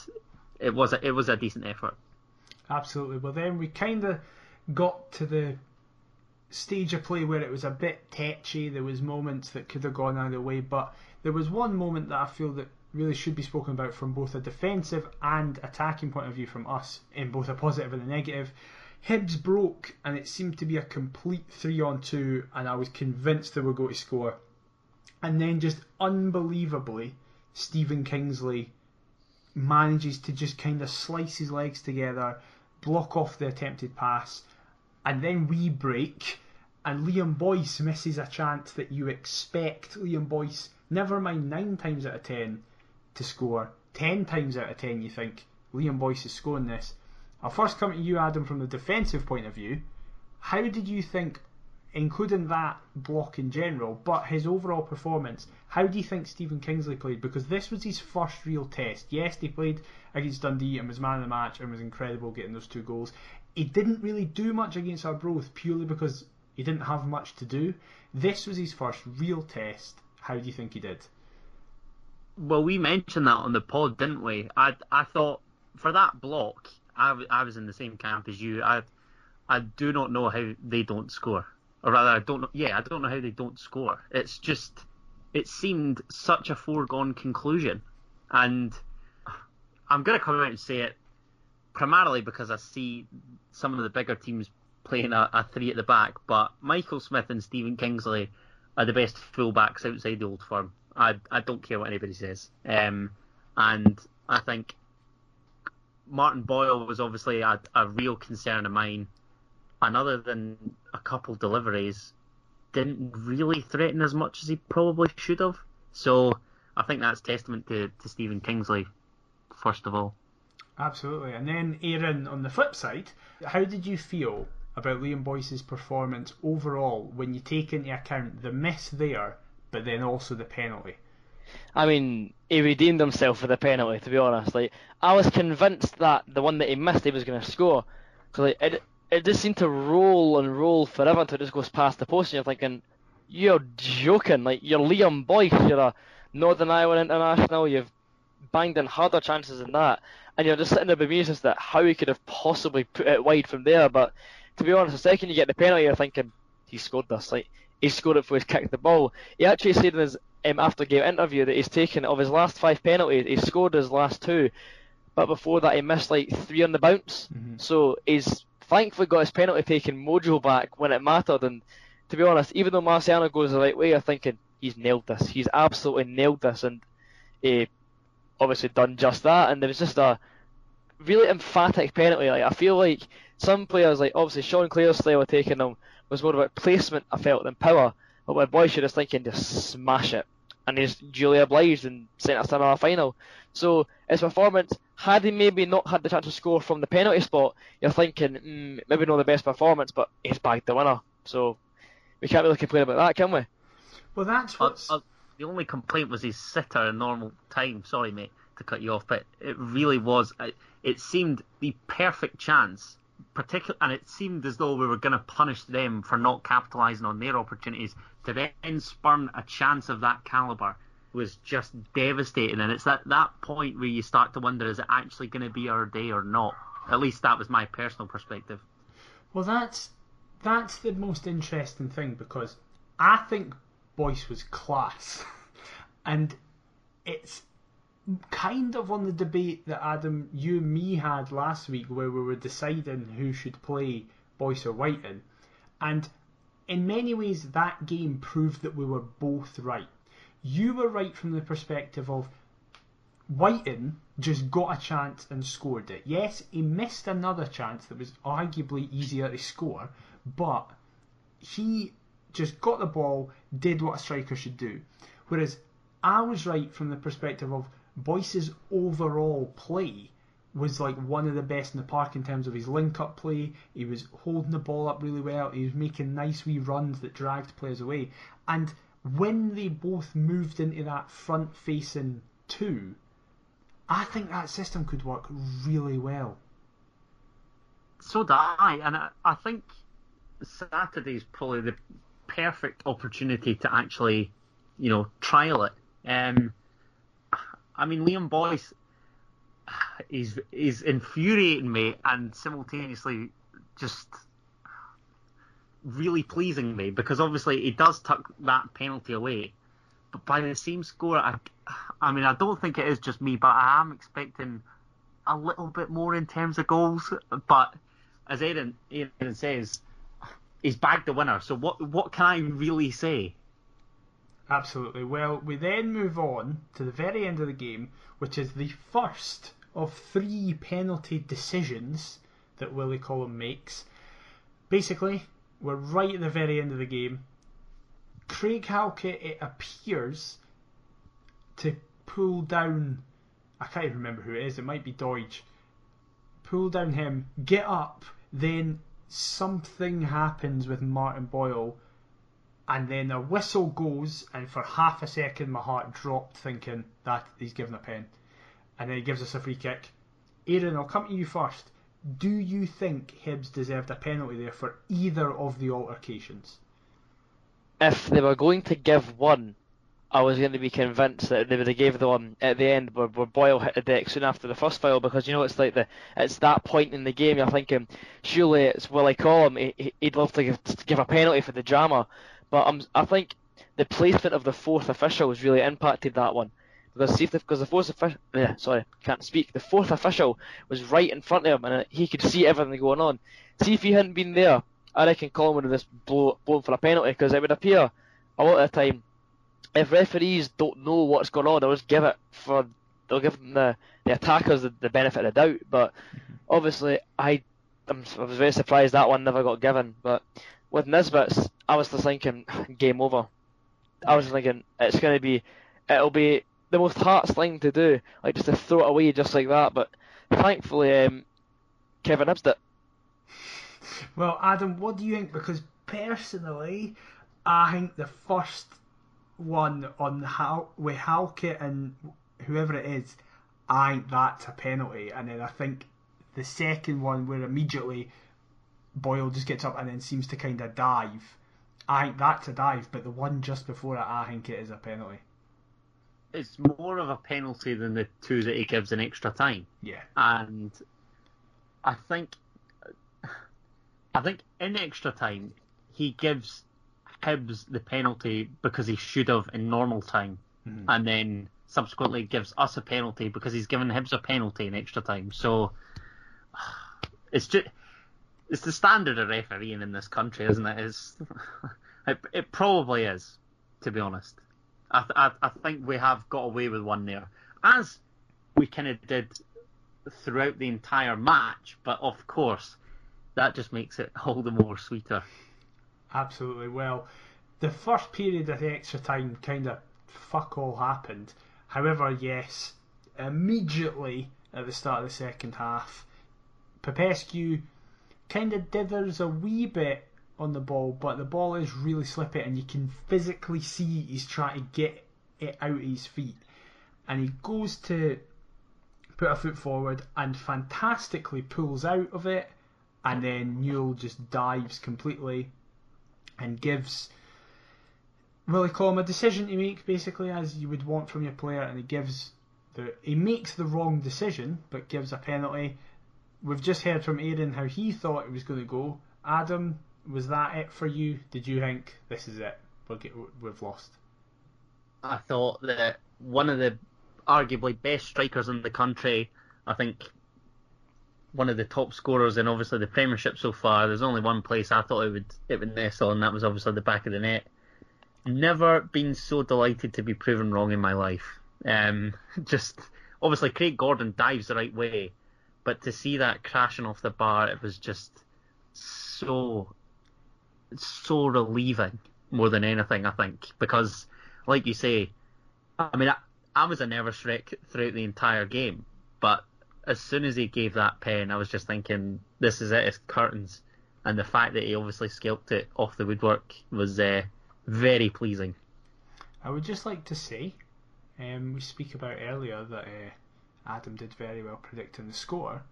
it was a, it was a decent effort. Absolutely. Well, then we kind of got to the stage of play where it was a bit tetchy. There was moments that could have gone either way, but there was one moment that I feel that really should be spoken about from both a defensive and attacking point of view from us, in both a positive and a negative. Hibs broke, and it seemed to be a complete three on two, and I was convinced they were going to score. and then just unbelievably, Stephen Kingsley manages to just kind of slice his legs together, block off the attempted pass, and then we break, and Liam Boyce misses a chance that you expect Liam Boyce, never mind nine times out of ten, to score. Ten times out of ten, you think Liam Boyce is scoring this. I'll first come to you, Adam, from the defensive point of view. How did you think, including that block in general, but his overall performance, how do you think Stephen Kingsley played? Because this was his first real test. Yes, he played against Dundee and was man of the match and was incredible getting those two goals. He didn't really do much against our Arbroath purely because he didn't have much to do. This was his first real test. How do you think he did? Well, we mentioned that on the pod, didn't we? I I thought for that block, I, I was in the same camp as you. I I do not know how they don't score, or rather, I don't know. Yeah, I don't know how they don't score. It's just it seemed such a foregone conclusion, and I'm gonna come out and say it primarily because I see some of the bigger teams playing a, a three at the back, but Michael Smith and Stephen Kingsley are the best fullbacks outside the old firm. I I don't care what anybody says. Um, and I think Martin Boyle was obviously a, a real concern of mine. And other than a couple deliveries, didn't really threaten as much as he probably should have. So I think that's testament to, to Stephen Kingsley, first of all. Absolutely. And then, Aaron, on the flip side, how did you feel about Liam Boyce's performance overall when you take into account the miss there, but then also the penalty? I mean, he redeemed himself for the penalty. To be honest, like I was convinced that the one that he missed, he was going to score. Cause like it, it just seemed to roll and roll forever until it just goes past the post, and you're thinking, you're joking. Like you're Liam Boyce, you're a Northern Ireland international. You've banged in harder chances than that, and you're just sitting there bemused that how he could have possibly put it wide from there. But to be honest, the second you get the penalty, you're thinking he scored this. Like he scored it for his kicked the ball. He actually said in his um, after game interview that he's taken of his last five penalties, he scored his last two, but before that he missed like three on the bounce. Mm-hmm. So he's thankfully got his penalty taking mojo back when it mattered. And to be honest, even though Marciano goes the right way, I'm thinking he's nailed this. He's absolutely nailed this, and he obviously done just that. And there was just a really emphatic penalty. Like I feel like some players, like obviously Sean Clare's style of taking them was more about placement. I felt than power. But my boy should have thinking to smash it, and he's duly obliged and sent us to another final. So his performance, had he maybe not had the chance to score from the penalty spot, you're thinking mm, maybe not the best performance, but he's bagged the winner. So we can't really complain about that, can we? Well, that's what's. Uh, uh, the only complaint was his sitter in normal time. Sorry, mate, to cut you off, but it really was. It, it seemed the perfect chance particular, and it seemed as though we were going to punish them for not capitalising on their opportunities to then spurn a chance of that calibre was just devastating. And it's at that point where you start to wonder: is it actually going to be our day or not? At least that was my personal perspective. Well, that's that's the most interesting thing because I think Boyce was class, and it's kind of on the debate that Adam, you and me had last week, where we were deciding who should play Boyce or Wighton, and in many ways that game proved that we were both right. You were right from the perspective of Wighton just got a chance and scored it. Yes, he missed another chance that was arguably easier to score, but he just got the ball, did what a striker should do. Whereas I was right from the perspective of Boyce's overall play was like one of the best in the park in terms of his link up play. He was holding the ball up really well. He was making nice wee runs that dragged players away. And when they both moved into that front facing two, I think that system could work really well. So do I, and I, I think Saturday's probably the perfect opportunity to actually, you know, trial it. Um, I mean, Liam Boyce is is infuriating me and simultaneously just really pleasing me because obviously he does tuck that penalty away. But by the same score, I, I mean, I don't think it is just me, but I am expecting a little bit more in terms of goals. But as Aaron, Aaron says, he's bagged the winner. So what what can I really say? Absolutely. Well, we then move on to the very end of the game, which is the first of three penalty decisions that Willie Collum makes. Basically, we're right at the very end of the game. Craig Halkett, it appears, to pull down. I can't even remember who it is. It might be Doidge. Pull down him, get up, then something happens with Martin Boyle, and then the whistle goes, and for half a second my heart dropped, thinking that he's given a pen, and then he gives us a free kick. Aaron, I'll come to you first. Do you think Hibs deserved a penalty there for either of the altercations? If they were going to give one, I was going to be convinced that they would have gave the one at the end where, where Boyle hit the deck soon after the first foul because you know it's like the it's that point in the game you're thinking surely it's Willie Collum he, he'd love to give, to give a penalty for the drama but I think the placement of the fourth official has really impacted that one because see if the, because the fourth official yeah sorry can't speak the fourth official was right in front of him and he could see everything going on see if he hadn't been there I reckon Collum would have just blow, blown for a penalty because it would appear a lot of the time if referees don't know what's going on, they'll just give it for they'll give the the attackers the, the benefit of the doubt. But obviously, I I'm, I was very surprised that one never got given. But with Nisbet's, I was just thinking game over. I was thinking it's going to be it'll be the most hearts thing to do, like just to throw it away just like that. But thankfully, um, Kevin Hibbs did. Well, Adam, what do you think? Because personally, I think the first one on Hal with Halkett and whoever it is, I think that's a penalty. And then I think the second one where immediately Boyle just gets up and then seems to kind of dive. I think that's a dive, but the one just before it, I think it is a penalty. It's more of a penalty than the two that he gives in extra time. Yeah. And I think, I think in extra time he gives Hibs the penalty because he should have in normal time, Mhm. and then subsequently gives us a penalty because he's given Hibs a penalty in extra time. So it's just it's the standard of refereeing in this country, isn't it? It's, it, it probably is, to be honest. I, th- I I think we have got away with one there, as we kind of did throughout the entire match. But of course, that just makes it all the more sweeter. Absolutely. Well, the first period of the extra time kind of fuck all happened. However, yes, immediately at the start of the second half, Popescu kind of dithers a wee bit on the ball, but the ball is really slippy, and you can physically see he's trying to get it out of his feet. And he goes to put a foot forward and fantastically pulls out of it, and then Newell just dives completely and gives Willie Collum a decision to make, basically as you would want from your player, and he gives the he makes the wrong decision, but gives a penalty. We've just heard from Aaron how he thought it was going to go. Adam, was that it for you? Did you think this is it? We've lost. I thought that one of the arguably best strikers in the country, I think one of the top scorers in obviously the Premiership so far. There's only one place I thought it would it would nestle, and that was obviously the back of the net. Never been so delighted to be proven wrong in my life. Um, just obviously Craig Gordon dives the right way, but to see that crashing off the bar, it was just so so relieving more than anything. I think because, like you say, I mean, I, I was a nervous wreck throughout the entire game, but as soon as he gave that pen, I was just thinking, this is it, it's curtains. And the fact that he obviously scalped it off the woodwork was uh, very pleasing. I would just like to say, um, we speak about earlier that uh, Adam did very well predicting the score.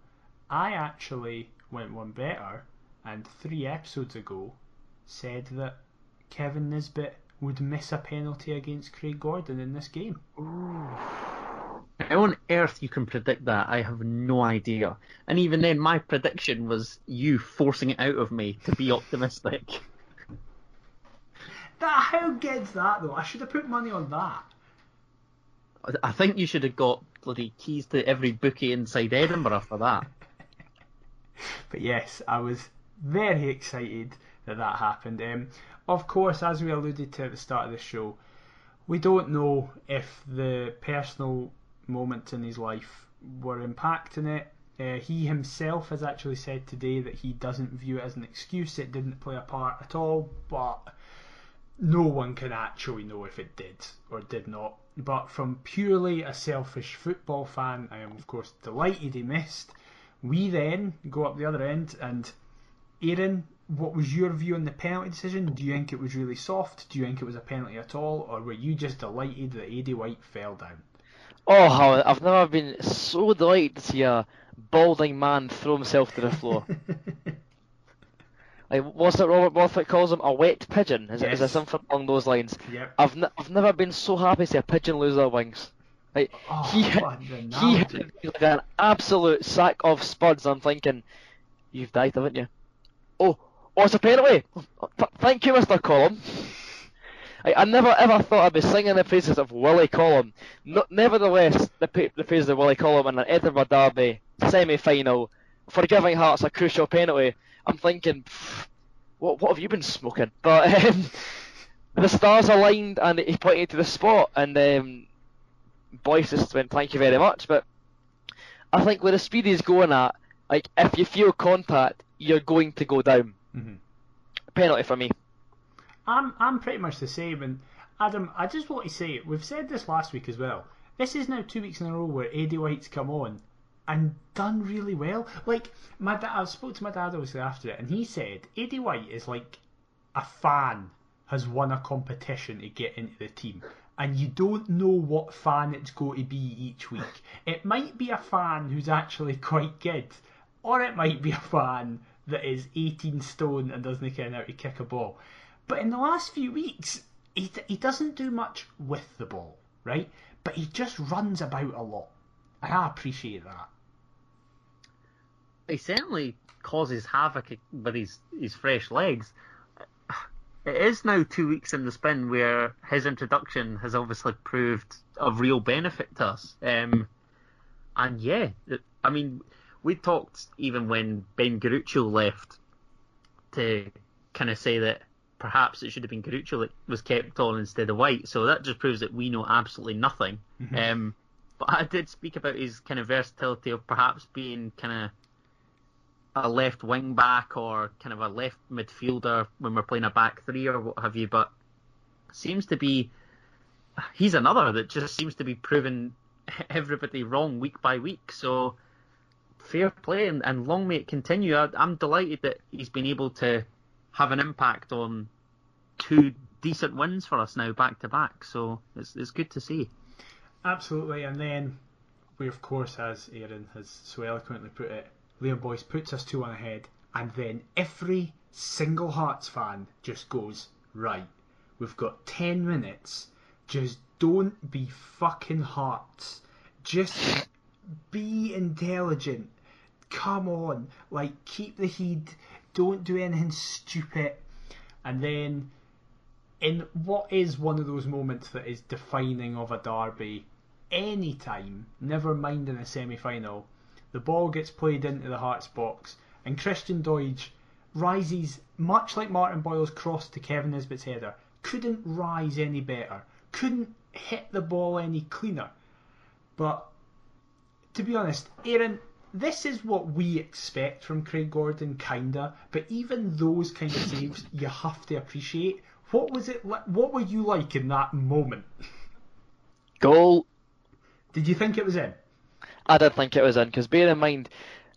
I actually went one better, and three episodes ago said that Kevin Nisbet would miss a penalty against Craig Gordon in this game. How on earth you can predict that? I have no idea. And even then, my prediction was you forcing it out of me to be optimistic. That how gets that though? I should have put money on that. I think you should have got bloody keys to every bookie inside Edinburgh for that. But yes, I was very excited that that happened. Um, of course, as we alluded to at the start of the show, we don't know if the personal moments in his life were impacting it. Uh, he himself has actually said today that he doesn't view it as an excuse. It didn't play a part at all, but no one can actually know if it did or did not. But from purely a selfish football fan, I am of course delighted he missed. We then go up the other end, and Aaron, what was your view on the penalty decision? Do you think it was really soft? Do you think it was a penalty at all, or were you just delighted that Eddie White fell down? Oh, how I've never been so delighted to see a balding man throw himself to the floor. like, what's it Robert Borthwick calls him? A wet pigeon? Is, it, is Yes. it something along those lines? Yep. I've, n- I've never been so happy to see a pigeon lose their wings. Like, Oh, he hit, he hit like an absolute sack of spuds. I'm thinking, you've died, haven't you? Oh, oh, it's a penalty. Th- thank you, Mr. Collum. I, I never ever thought I'd be singing the praises of Willie Collum. No, nevertheless, the, pa- the praises of Willie Collum in an Edinburgh Derby semi-final for giving Hearts a crucial penalty. I'm thinking, what what have you been smoking? But um, the stars aligned and he pointed to the spot, and um, Boyce just went, "Thank you very much." But I think where the speed is going at, like if you feel contact, you're going to go down. Mhm. Penalty for me. I'm I'm pretty much the same. And Adam, I just want to say we've said this last week as well. This is now two weeks in a row where Eddie White's come on and done really well. Like my dad, I spoke to my dad obviously after it, and he said Eddie White is like a fan has won a competition to get into the team. And you don't know what fan it's going to be each week. It might be a fan who's actually quite good, or it might be a fan that is 18 stone and doesn't care how to kick a ball. But in the last few weeks, he, he doesn't do much with the ball, right? But he just runs about a lot. And I appreciate that. He certainly causes havoc with his, his fresh legs. It is now two weeks in the spin where his introduction has obviously proved of real benefit to us. Um, and yeah, I mean, we talked even when Ben Garuccio left to kind of say that perhaps it should have been Garuccio that was kept on instead of White. So that just proves that we know absolutely nothing. Um, but I did speak about his kind of versatility of perhaps being kind of a left wing back or kind of a left midfielder when we're playing a back three or what have you. But seems to be he's another that just seems to be proving everybody wrong week by week. So fair play and, and long may it continue. I, I'm delighted that he's been able to have an impact on two decent wins for us now back to back. So it's it's good to see. Absolutely. And then we, of course, as Aaron has so eloquently put it, Liam Boyce puts us 2 1 ahead. And then every single Hearts fan just goes, right, we've got 10 minutes. Just don't be fucking Hearts. Just be intelligent. Come on. Like, keep the heat. Don't do anything stupid. And then in what is one of those moments that is defining of a derby any time, never mind in a semi final, the ball gets played into the Hearts box and Christian Doidge rises much like Martin Boyle's cross to Kevin Nisbet's header. Couldn't rise any better. Couldn't hit the ball any cleaner. But to be honest, Aaron, this is what we expect from Craig Gordon, kinda. But even those kind of saves, you have to appreciate. What was it? Like, what were you like in that moment? Goal. Did you think it was in? I did think it was in because bear in mind,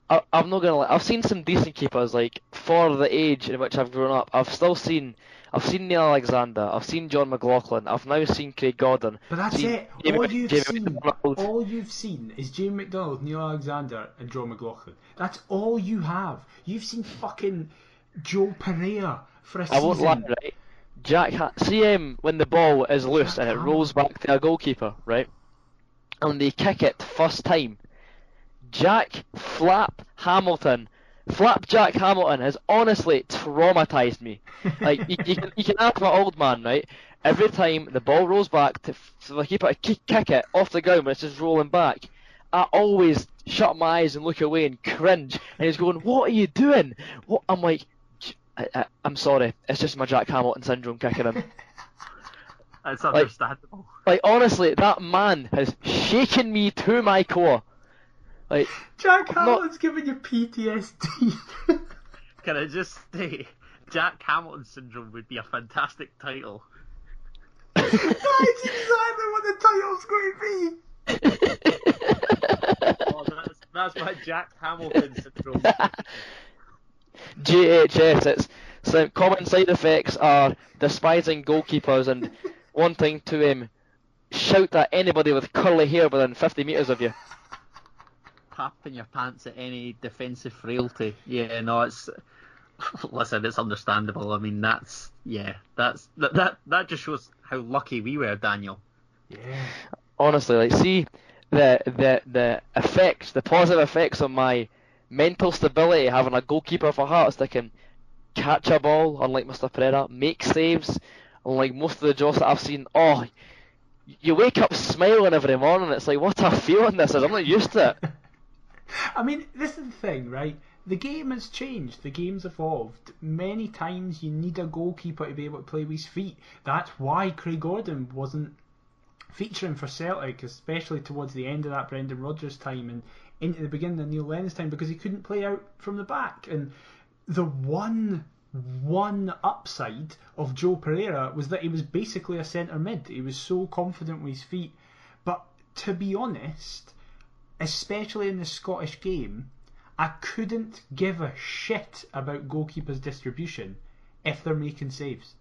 I, I'm not gonna lie. I've seen some decent keepers like for the age in which I've grown up. I've still seen. I've seen Neil Alexander. I've seen John McLaughlin. I've now seen Craig Gordon. But that's it. Jamie- all you've Jamie seen, McDonald. all you've seen is Jamie McDonald, Neil Alexander, and John McLaughlin. That's all you have. You've seen fucking Joe Pereira for a I won't lie, season. right? Jack, ha- see him when the ball is loose and it rolls back to a goalkeeper, right? And they kick it first time. Jack Flap Hamilton, Flap Jack Hamilton has honestly traumatized me. Like you, you can you can ask my old man, right? Every time the ball rolls back to for the keeper to kick, kick it off the ground when it's just rolling back, I always shut my eyes and look away and cringe. And he's going, "What are you doing?" What I'm like, I, I'm sorry, it's just my Jack Hamilton syndrome kicking in. That's understandable. Like honestly, that man has shaken me to my core. Like Jack I'm not- Hamilton's giving you PTSD. Can I just say, Jack Hamilton syndrome would be a fantastic title. That's exactly what the title's going to be. Oh, that's, that's my Jack Hamilton syndrome. JHS. It's some common side effects are despising goalkeepers and wanting to um, shout at anybody with curly hair within 50 metres of you. Tapping your pants at any defensive frailty. Yeah, no, it's. Listen, it's understandable. I mean, that's yeah, that's that that, that just shows how lucky we were, Daniel. Yeah. Honestly, like see the the the effects, the positive effects on my mental stability having a goalkeeper for Hearts that can catch a ball, unlike Mr. Pereira, make saves, unlike most of the jobs that I've seen. Oh, you wake up smiling every morning. It's like what a feeling this is. I'm not used to it. I mean, this is the thing, right? The game has changed. The game's evolved. Many times you need a goalkeeper to be able to play with his feet. That's why Craig Gordon wasn't featuring for Celtic, especially towards the end of that Brendan Rodgers time and into the beginning of Neil Lennon's time, because he couldn't play out from the back. And the one one upside of Joe Pereira was that he was basically a centre mid. He was so confident with his feet. But to be honest, especially in the Scottish game, I couldn't give a shit about goalkeepers' distribution if they're making saves.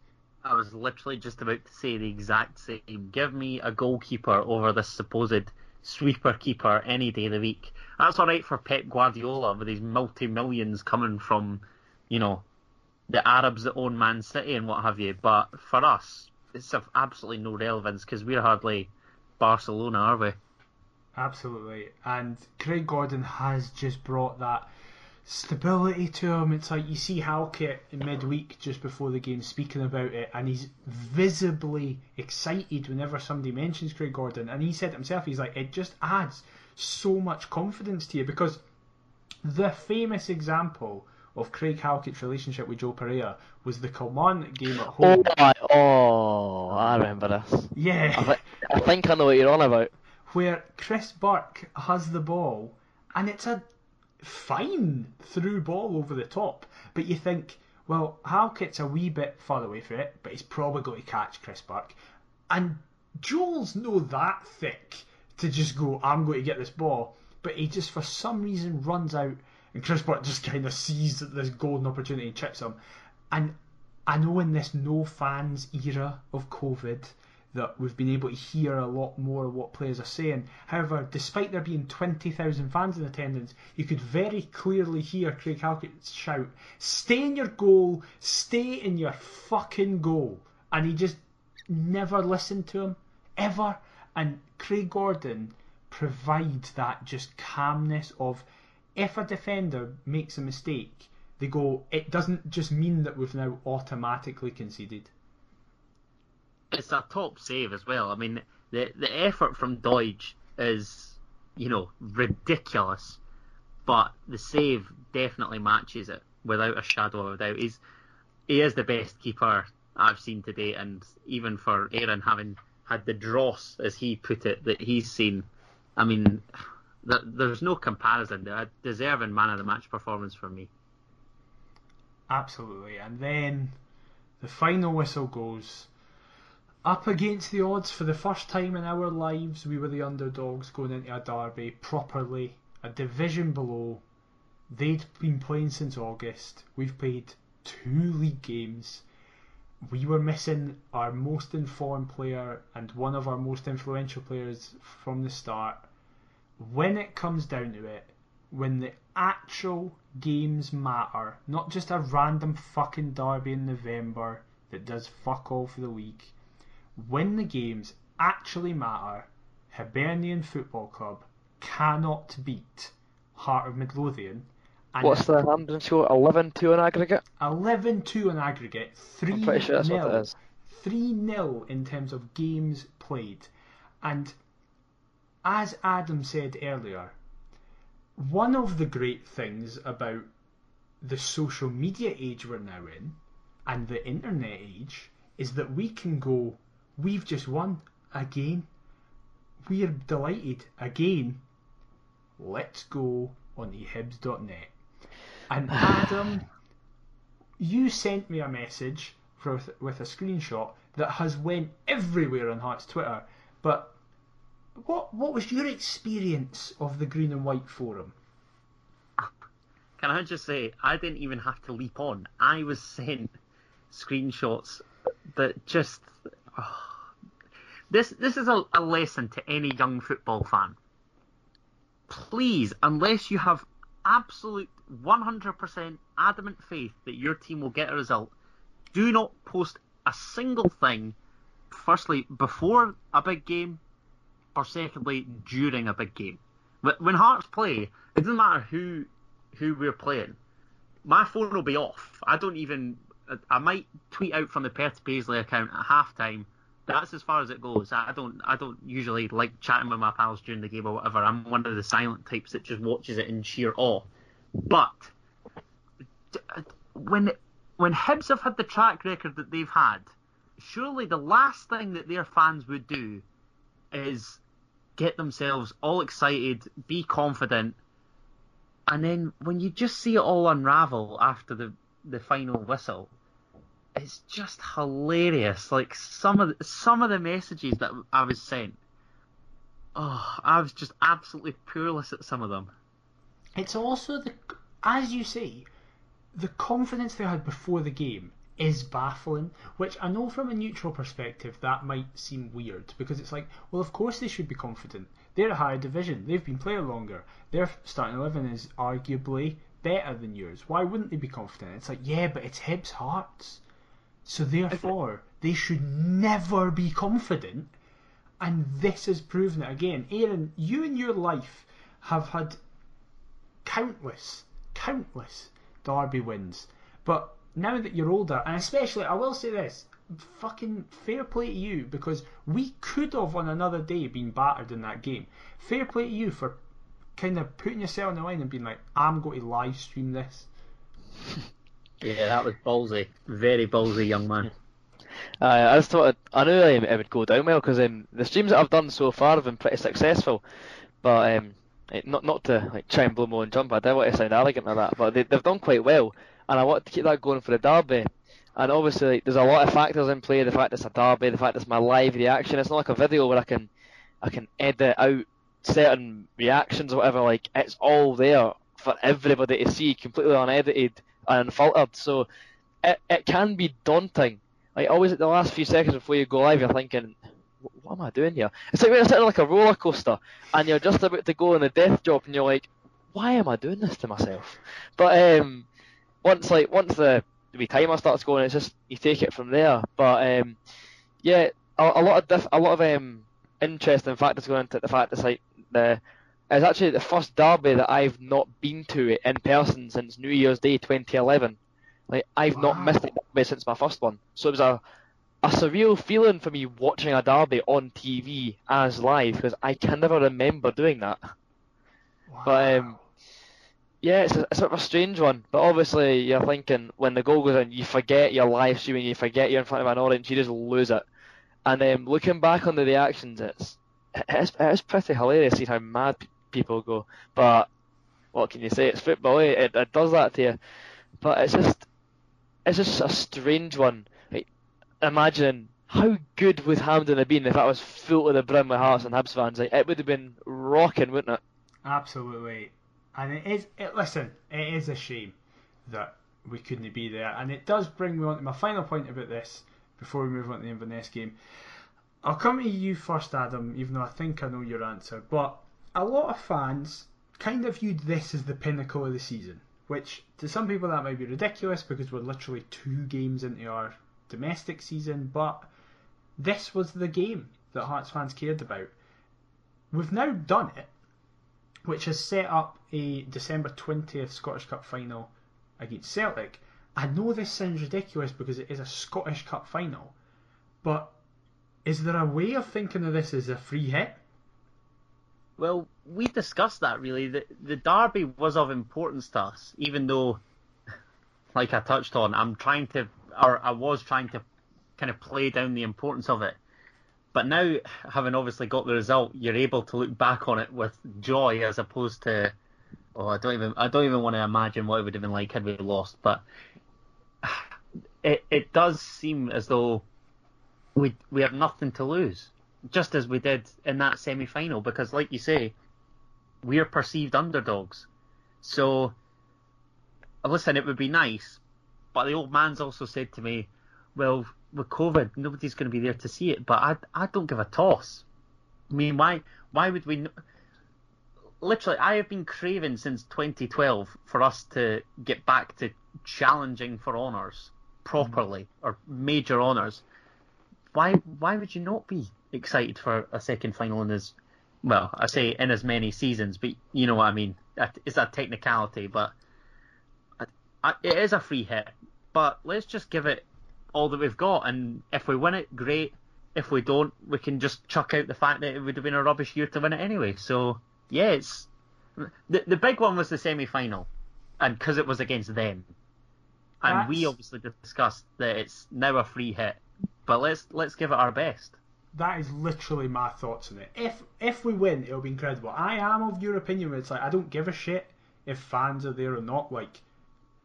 I was literally just about to say the exact same. Give me a goalkeeper over this supposed sweeper keeper any day of the week. That's all right for Pep Guardiola with his multi millions coming from, you know, the Arabs that own Man City and what have you. But for us, it's of absolutely no relevance because we're hardly Barcelona, are we? Absolutely. And Craig Gordon has just brought that stability to him. It's like you see Halkett in midweek just before the game speaking about it, and he's visibly excited whenever somebody mentions Craig Gordon. And he said himself, he's like, it just adds so much confidence to you because the famous example of Craig Halkett's relationship with Joe Pereira was the Kilmarnock game at Oh, home. my, oh, I remember this. I, Yeah. th- I think I know what you're on about. where Chris Burke has the ball and it's a fine through ball over the top, but you think, well, Halkett's a wee bit far away from it, but he's probably going to catch Chris Burke. And Joel's no that thick to just go, I'm going to get this ball, but he just for some reason runs out and Chris Burke just kind of sees this golden opportunity and chips him. And I know in this no fans era of COVID that we've been able to hear a lot more of what players are saying. However, despite there being 20,000 fans in attendance, you could very clearly hear Craig Halkett shout, Stay in your goal, stay in your fucking goal. And he just never listened to him, ever. And Craig Gordon provides that just calmness of if a defender makes a mistake, they go, it doesn't just mean that we've now automatically conceded. it's a top save as well. I mean, the the effort from Doidge is, you know, ridiculous, but the save definitely matches it without a shadow of a doubt. He's he is the best keeper I've seen to date, and even for Aaron having had the dross, as he put it, that he's seen, I mean, th- there's no comparison. A deserving man of the match performance for me. Absolutely. And then the final whistle goes. Up against the odds for the first time in our lives, we were the underdogs going into a derby properly, a division below. They'd been playing since August. We've played two league games. We were missing our most informed player and one of our most influential players from the start. When it comes down to it, when the actual games matter, not just a random fucking derby in November that does fuck all for the league. When the games actually matter, Hibernian Football Club cannot beat Heart of Midlothian. And What's the Hampden score? 11 2 in aggregate? 11 2 in aggregate, 3 I'm pretty sure that's what it is. 3 0 in terms of games played. And as Adam said earlier, one of the great things about the social media age we're now in and the internet age is that we can go, we've just won again. We're delighted again. Let's go on the Hibs.net. And Adam, you sent me a message with, with a screenshot that has went everywhere on Hearts Twitter. But what what was your experience of the Green and White forum? Can I just say, I didn't even have to leap on. I was sent screenshots that just. Oh, this this is a, a lesson to any young football fan. Please, unless you have absolute 100% adamant faith that your team will get a result, do not post a single thing, firstly, before a big game, or secondly, during a big game. When Hearts play, it doesn't matter who who we're playing. My phone will be off. I don't even. I might tweet out from the Perth Paisley account at halftime. That's as far as it goes. I don't. I don't usually like chatting with my pals during the game or whatever. I'm one of the silent types that just watches it in sheer awe. But when when Hibs have had the track record that they've had, surely the last thing that their fans would do is get themselves all excited, be confident, and then when you just see it all unravel after the the final whistle, it's just hilarious. Like some of the, some of the messages that I was sent, oh, I was just absolutely peerless at some of them. It's also the, as you say, the confidence they had before the game is baffling, which I know from a neutral perspective that might seem weird because it's like, well, of course they should be confident. They're a higher division. They've been playing longer. Their starting eleven is arguably better than yours. Why wouldn't they be confident? It's like, yeah, but it's Hibs Hearts. So therefore, they should never be confident. And this has proven it again. Aaron, you in your life have had countless, countless Derby wins. But now that you're older, and especially, I will say this, fucking fair play to you because we could have on another day been battered in that game. Fair play to you for kind of putting yourself on the line and being like, I'm going to live stream this. Yeah, that was ballsy. Very ballsy, young man. Uh, I just thought I knew um, it would go down well because um, the streams that I've done so far have been pretty successful. But um, not not to like try and blow my own jump, I don't want to sound arrogant or that, but they, they've done quite well, and I want to keep that going for the derby. And obviously, like, there's a lot of factors in play. The fact it's a derby, the fact it's my live reaction. It's not like a video where I can I can edit out certain reactions or whatever. Like it's all there for everybody to see, completely unedited and unfiltered. So it it can be daunting. Like always at the last few seconds before you go live, you're thinking, what am I doing here? It's like you're sitting like a roller coaster and you're just about to go on a death drop and you're like, why am I doing this to myself? But um, once like once the the timer starts going, it's just you take it from there. But um, yeah, a, a, lot of diff- a lot of um, interesting factors going into the fact it's like the it's actually the first derby that I've not been to in person since New Year's Day 2011. Like I've wow. not missed it since my first one, so it was a a surreal feeling for me watching a derby on TV as live because I can never remember doing that. Wow. But um, yeah, it's a, a, sort of a strange one. But obviously, you're thinking when the goal goes in, you forget your live streaming, you forget you're in front of an audience, you just lose it. And then um, looking back on the reactions, it's it's, it's pretty hilarious seeing how mad people go. But what can you say? It's football. Eh? It, it does that to you. But it's just it's just a strange one imagine how good would Hampden have been if that was full to the brim with Hearts and Hibs fans? Like, it would have been rocking, wouldn't it? Absolutely. And it is. It, listen, it is a shame that we couldn't be there, and it does bring me on to my final point about this before we move on to the Inverness game. I'll come to you first, Adam, even though I think I know your answer. But a lot of fans kind of viewed this as the pinnacle of the season, which to some people that might be ridiculous because we're literally two games into our domestic season, but this was the game that Hearts fans cared about. We've now done it, which has set up a December 20th Scottish Cup final against Celtic. I know this sounds ridiculous because it is a Scottish Cup final, but is there a way of thinking of this as a free hit? Well, we discussed that really. The, the derby was of importance to us, even though, like I touched on, I'm trying to or I was trying to kind of play down the importance of it But now, having obviously got the result, you're able to look back on it with joy as opposed to, oh, I don't even, I don't even want to imagine what it would have been like had we lost. But it, it does seem as though we, we have nothing to lose, just as we did in that semi-final. Because, like you say, we are perceived underdogs. So, listen, it would be nice, but the old man's also said to me, well, with COVID, nobody's going to be there to see it. But I, I don't give a toss. I mean, why, why would we? Literally, I have been craving since 2012 for us to get back to challenging for honours properly mm. or major honours. Why, why would you not be excited for a second final in as, well, I say in as many seasons, but you know what I mean. It's a technicality, but it is a free hit. But let's just give it all that we've got, and if we win it, great. If we don't, we can just chuck out the fact that it would have been a rubbish year to win it anyway. So yeah, it's the the big one was the semi final, and because it was against them, and That's... we obviously discussed that it's now a free hit. But let's let's give it our best. That is literally my thoughts on it. If if we win, it'll be incredible. I am of your opinion. Where it's like I don't give a shit if fans are there or not. Like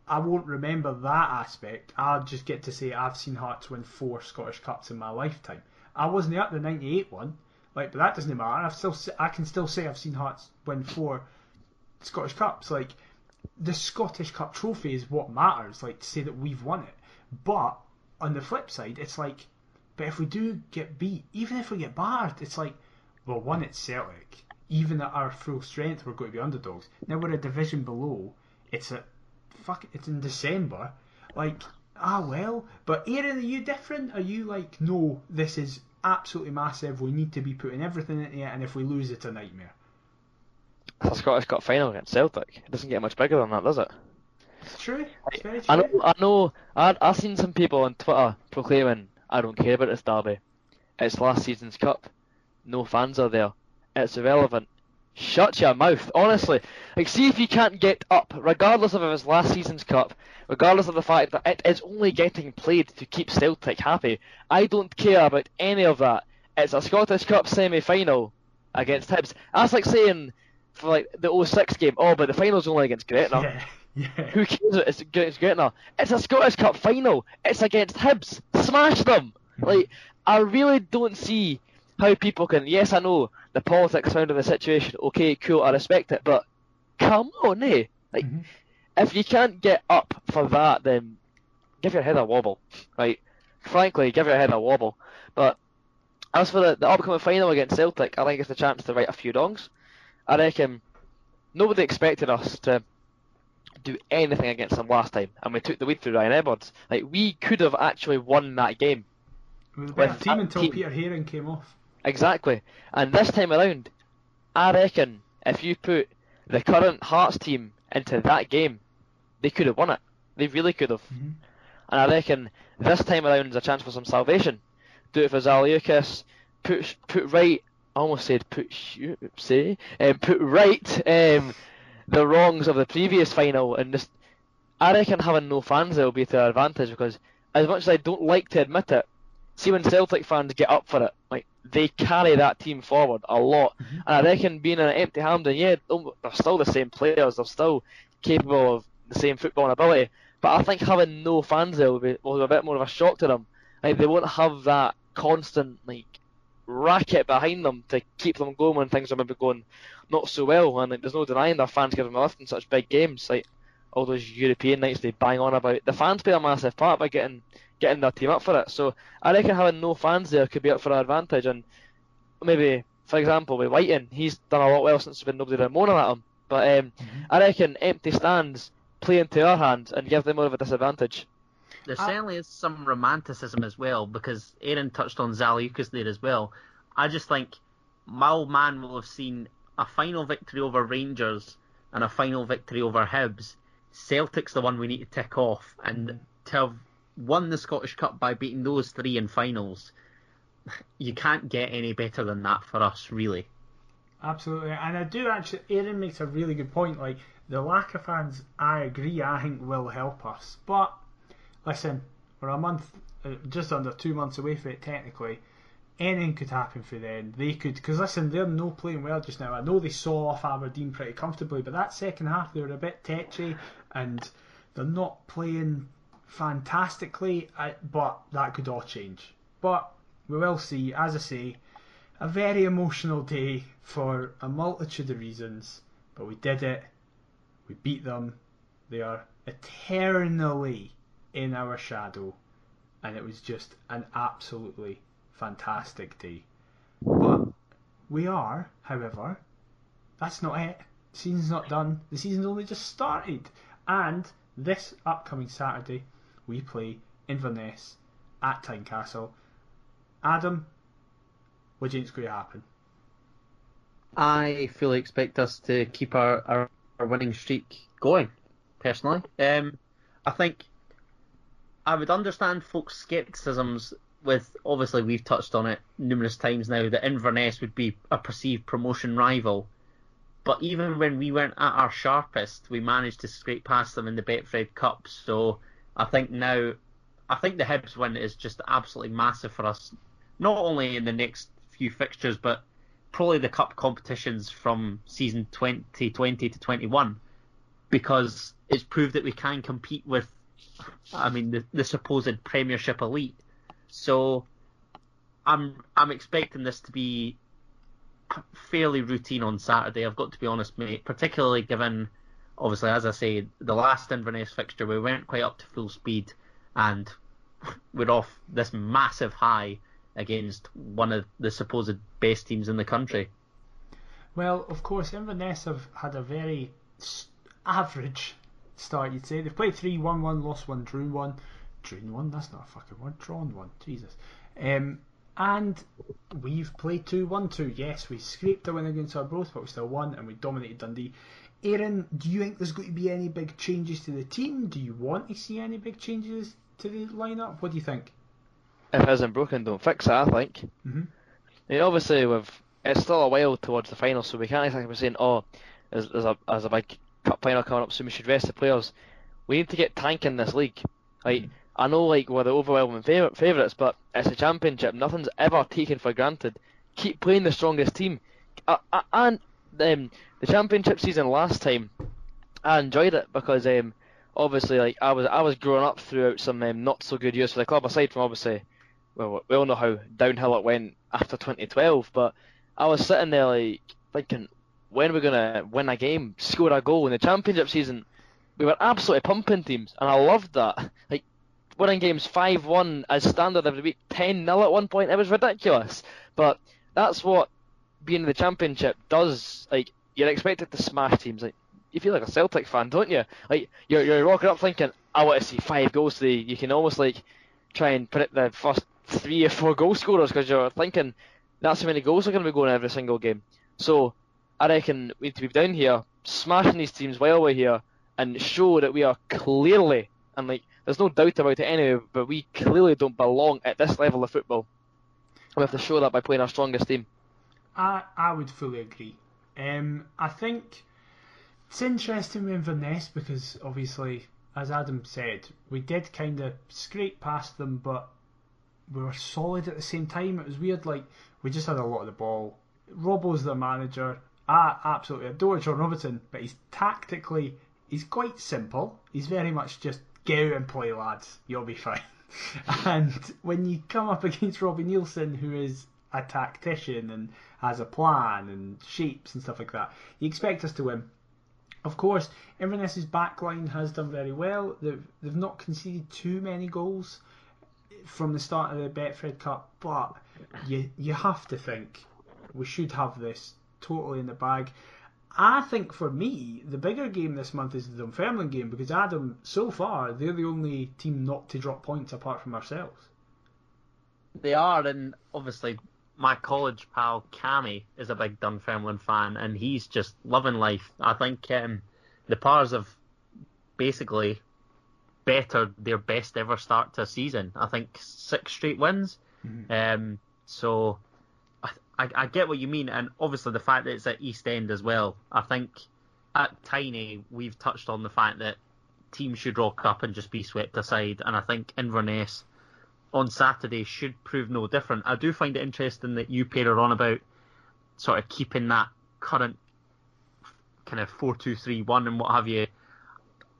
I won't remember that aspect. I'll just get to say I've seen Hearts win four Scottish Cups in my lifetime. I wasn't at the '98 one, like, but that doesn't matter. I've still I can still say I've seen Hearts win four Scottish Cups. Like, the Scottish Cup trophy is what matters. Like to say that we've won it. But on the flip side, it's like, but if we do get beat, even if we get battered, it's like, well, one, it's Celtic. Even at our full strength, we're going to be underdogs. Now we're a division below. It's a fuck, it's in December. Like, ah well. But Aaron, are you different? Are you like, no, this is absolutely massive. We need to be putting everything into it, and if we lose, it's a nightmare. A Scottish Cup final against Celtic. It doesn't get much bigger than that, does it? It's true. It's very true. I know. I know. I I've seen some people on Twitter proclaiming, "I don't care about this derby. It's last season's cup. No fans are there. It's irrelevant. Shut your mouth, honestly. Like, see if you can't get up, regardless of his last season's cup, regardless of the fact that it is only getting played to keep Celtic happy. I don't care about any of that. It's a Scottish Cup semi-final against Hibs. That's like saying for like the 06 game, oh, but the final's only against Gretna. Yeah, yeah. Who cares? It's against Gretna. It's a Scottish Cup final. It's against Hibs. Smash them. Mm-hmm. Like, I really don't see how people can. Yes, I know the politics surrounding the situation. Okay, cool, I respect it, but come on, eh? Like, mm-hmm. if you can't get up for that, then give your head a wobble, right? Frankly, give your head a wobble. But as for the, the upcoming final against Celtic, I think it's a chance to right a few wrongs. I reckon nobody expected us to do anything against them last time, and we took the lead through Ryan Edwards. Like we could have actually won that game. We were a team until team. Peter Haring came off. Exactly. And this time around, I reckon if you put the current Hearts team into that game, they could have won it. They really could have. Mm-hmm. And I reckon this time around is a chance for some salvation. Do it for Zaliukas. Put put right. I almost said put say um, put right um, the wrongs of the previous final and just. I reckon having no fans there will be to our advantage because as much as I don't like to admit it, see when Celtic fans get up for it, like they carry that team forward a lot. Mm-hmm. And I reckon being an empty Hampden, yeah, they're still the same players, they're still capable of the same football ability. But I think having no fans there will be, will be a bit more of a shock to them. Like they won't have that constant like racket behind them to keep them going when things are maybe going not so well. And like, there's no denying their fans give them a lift in such big games. Like all those European nights they bang on about. The fans play a massive part by getting getting their team up for it. So I reckon having no fans there could be up for our advantage. And maybe, for example, with Wighton, he's done a lot well since there's been nobody there moaning at him. But um, mm-hmm. I reckon empty stands play into our hands and give them more of a disadvantage. There certainly is some romanticism as well because Aaron touched on Zaliukas there as well. I just think my old man will have seen a final victory over Rangers and a final victory over Hibs. Celtic's the one we need to tick off, and mm-hmm. to have won the Scottish Cup by beating those three in finals. You can't get any better than that for us, really. Absolutely, and I do actually. Aaron makes a really good point. Like the lack of fans, I agree. I think will help us. But listen, we're a month, uh, just under two months away from it technically. anything could happen for them. They could, because listen, they're no playing well just now. I know they saw off Aberdeen pretty comfortably, but that second half they were a bit tetchy and they're not playing fantastically. But that could all change. But we will see. As I say, a very emotional day for a multitude of reasons. But we did it. We beat them. They are eternally in our shadow, and it was just an absolutely fantastic day. But we are, however, that's not it. The season's not done. The season's only just started. And this upcoming Saturday, we play Inverness at Tynecastle. Adam, what do you think's going to happen? I fully expect us to keep our, our, our winning streak going, personally. Um, I think I would understand folks' scepticisms with obviously we've touched on it numerous times now that Inverness would be a perceived promotion rival. But even when we weren't at our sharpest, we managed to scrape past them in the Betfred Cup. So I think now, I think the Hibs win is just absolutely massive for us, not only in the next few fixtures, but probably the cup competitions from season 2020 to 21, because it's proved that we can compete with, I mean, the, the supposed Premiership elite. So I'm I'm expecting this to be fairly routine on Saturday. I've got to be honest, mate. Particularly given, obviously, as I say, the last Inverness fixture we weren't quite up to full speed, and we're off this massive high against one of the supposed best teams in the country. Well, of course, Inverness have had a very average start, you'd say. They've played 3 1 1, lost 1, drew 1. Drew 1? That's not a fucking word. Drawn 1. Jesus. Um, and we've played 2 1 2. Yes, we scraped a win against Arbroath, but we still won and we dominated Dundee. Aaron, do you think there's going to be any big changes to the team? Do you want to see any big changes to the lineup? What do you think? If it isn't broken, don't fix it, I think. Mm-hmm. I mean, obviously, we've, it's still a while towards the final, so we can't exactly be saying, oh, there's, there's, a, there's a big cup final coming up, so we should rest the players. We need to get tank in this league. Like, mm-hmm. I know like we're the overwhelming favour- favourites, but it's a championship. Nothing's ever taken for granted. Keep playing the strongest team. Uh, uh, and um, the championship season last time, I enjoyed it because um, obviously like I was I was growing up throughout some um, not so good years for the club. Aside from obviously, well we all know how downhill it went after 2012, but I was sitting there like thinking, when are we gonna win a game, score a goal in the championship season? We were absolutely pumping teams, and I loved that. Like winning games 5 1 as standard every week, 10 0 at one point. It was ridiculous. But that's what being in the championship does. Like, you're expected to smash teams. Like, you feel like a Celtic fan, don't you? Like, you're, you're walking up thinking, I want to see five goals today. You can almost, like, try and predict the first three or four goal scorers because you're thinking that's how many goals are going to be going every single game. So, I reckon we need to be down here, smashing these teams while we're here, and show that we are clearly, and like, there's no doubt about it anyway, but we clearly don't belong at this level of football. We have to show that by playing our strongest team. I, I would fully agree. Um, I think it's interesting with Inverness because obviously, as Adam said, we did kind of scrape past them, but we were solid at the same time. It was weird, like we just had a lot of the ball. Robbo's the manager. I absolutely adore John Robertson, but he's tactically he's quite simple. He's very much just get out and play, lads. You'll be fine. and when you come up against Robbie Neilson, who is a tactician and has a plan and shapes and stuff like that, you expect us to win. Of course, Inverness's backline has done very well. They've, they've not conceded too many goals from the start of the Betfred Cup, but you you have to think we should have this totally in the bag. I think for me, the bigger game this month is the Dunfermline game because Adam, so far, they're the only team not to drop points apart from ourselves. They are, and obviously my college pal Cammy is a big Dunfermline fan, and he's just loving life. I think um, the Pars have basically bettered their best ever start to a season. I think six straight wins. Mm-hmm. Um, so I, I get what you mean, and obviously the fact that it's at East End as well. I think at Tynie we've touched on the fact that teams should rock up and just be swept aside, and I think Inverness on Saturday should prove no different. I do find it interesting that you pair are on about sort of keeping that current kind of four two three one and what have you.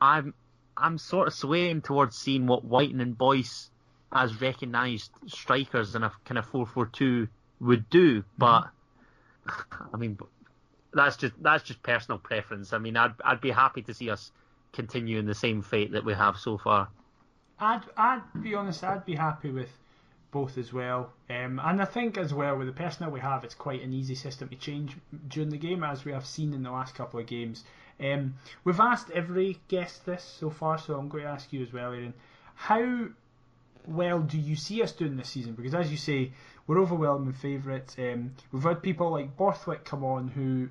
I'm I'm sort of swaying towards seeing what Wighton and Boyce as recognised strikers in a kind of four four two would do, mm-hmm. but I mean that's just that's just personal preference. I mean I'd I'd be happy to see us continue in the same fate that we have so far. I'd I'd be honest. I'd be happy with both as well. Um, and I think as well with the personnel we have, it's quite an easy system to change during the game, as we have seen in the last couple of games. Um, we've asked every guest this so far, so I'm going to ask you as well, Aaron. How well do you see us doing this season? Because as you say, we're overwhelming favourites. Um, we've had people like Borthwick come on who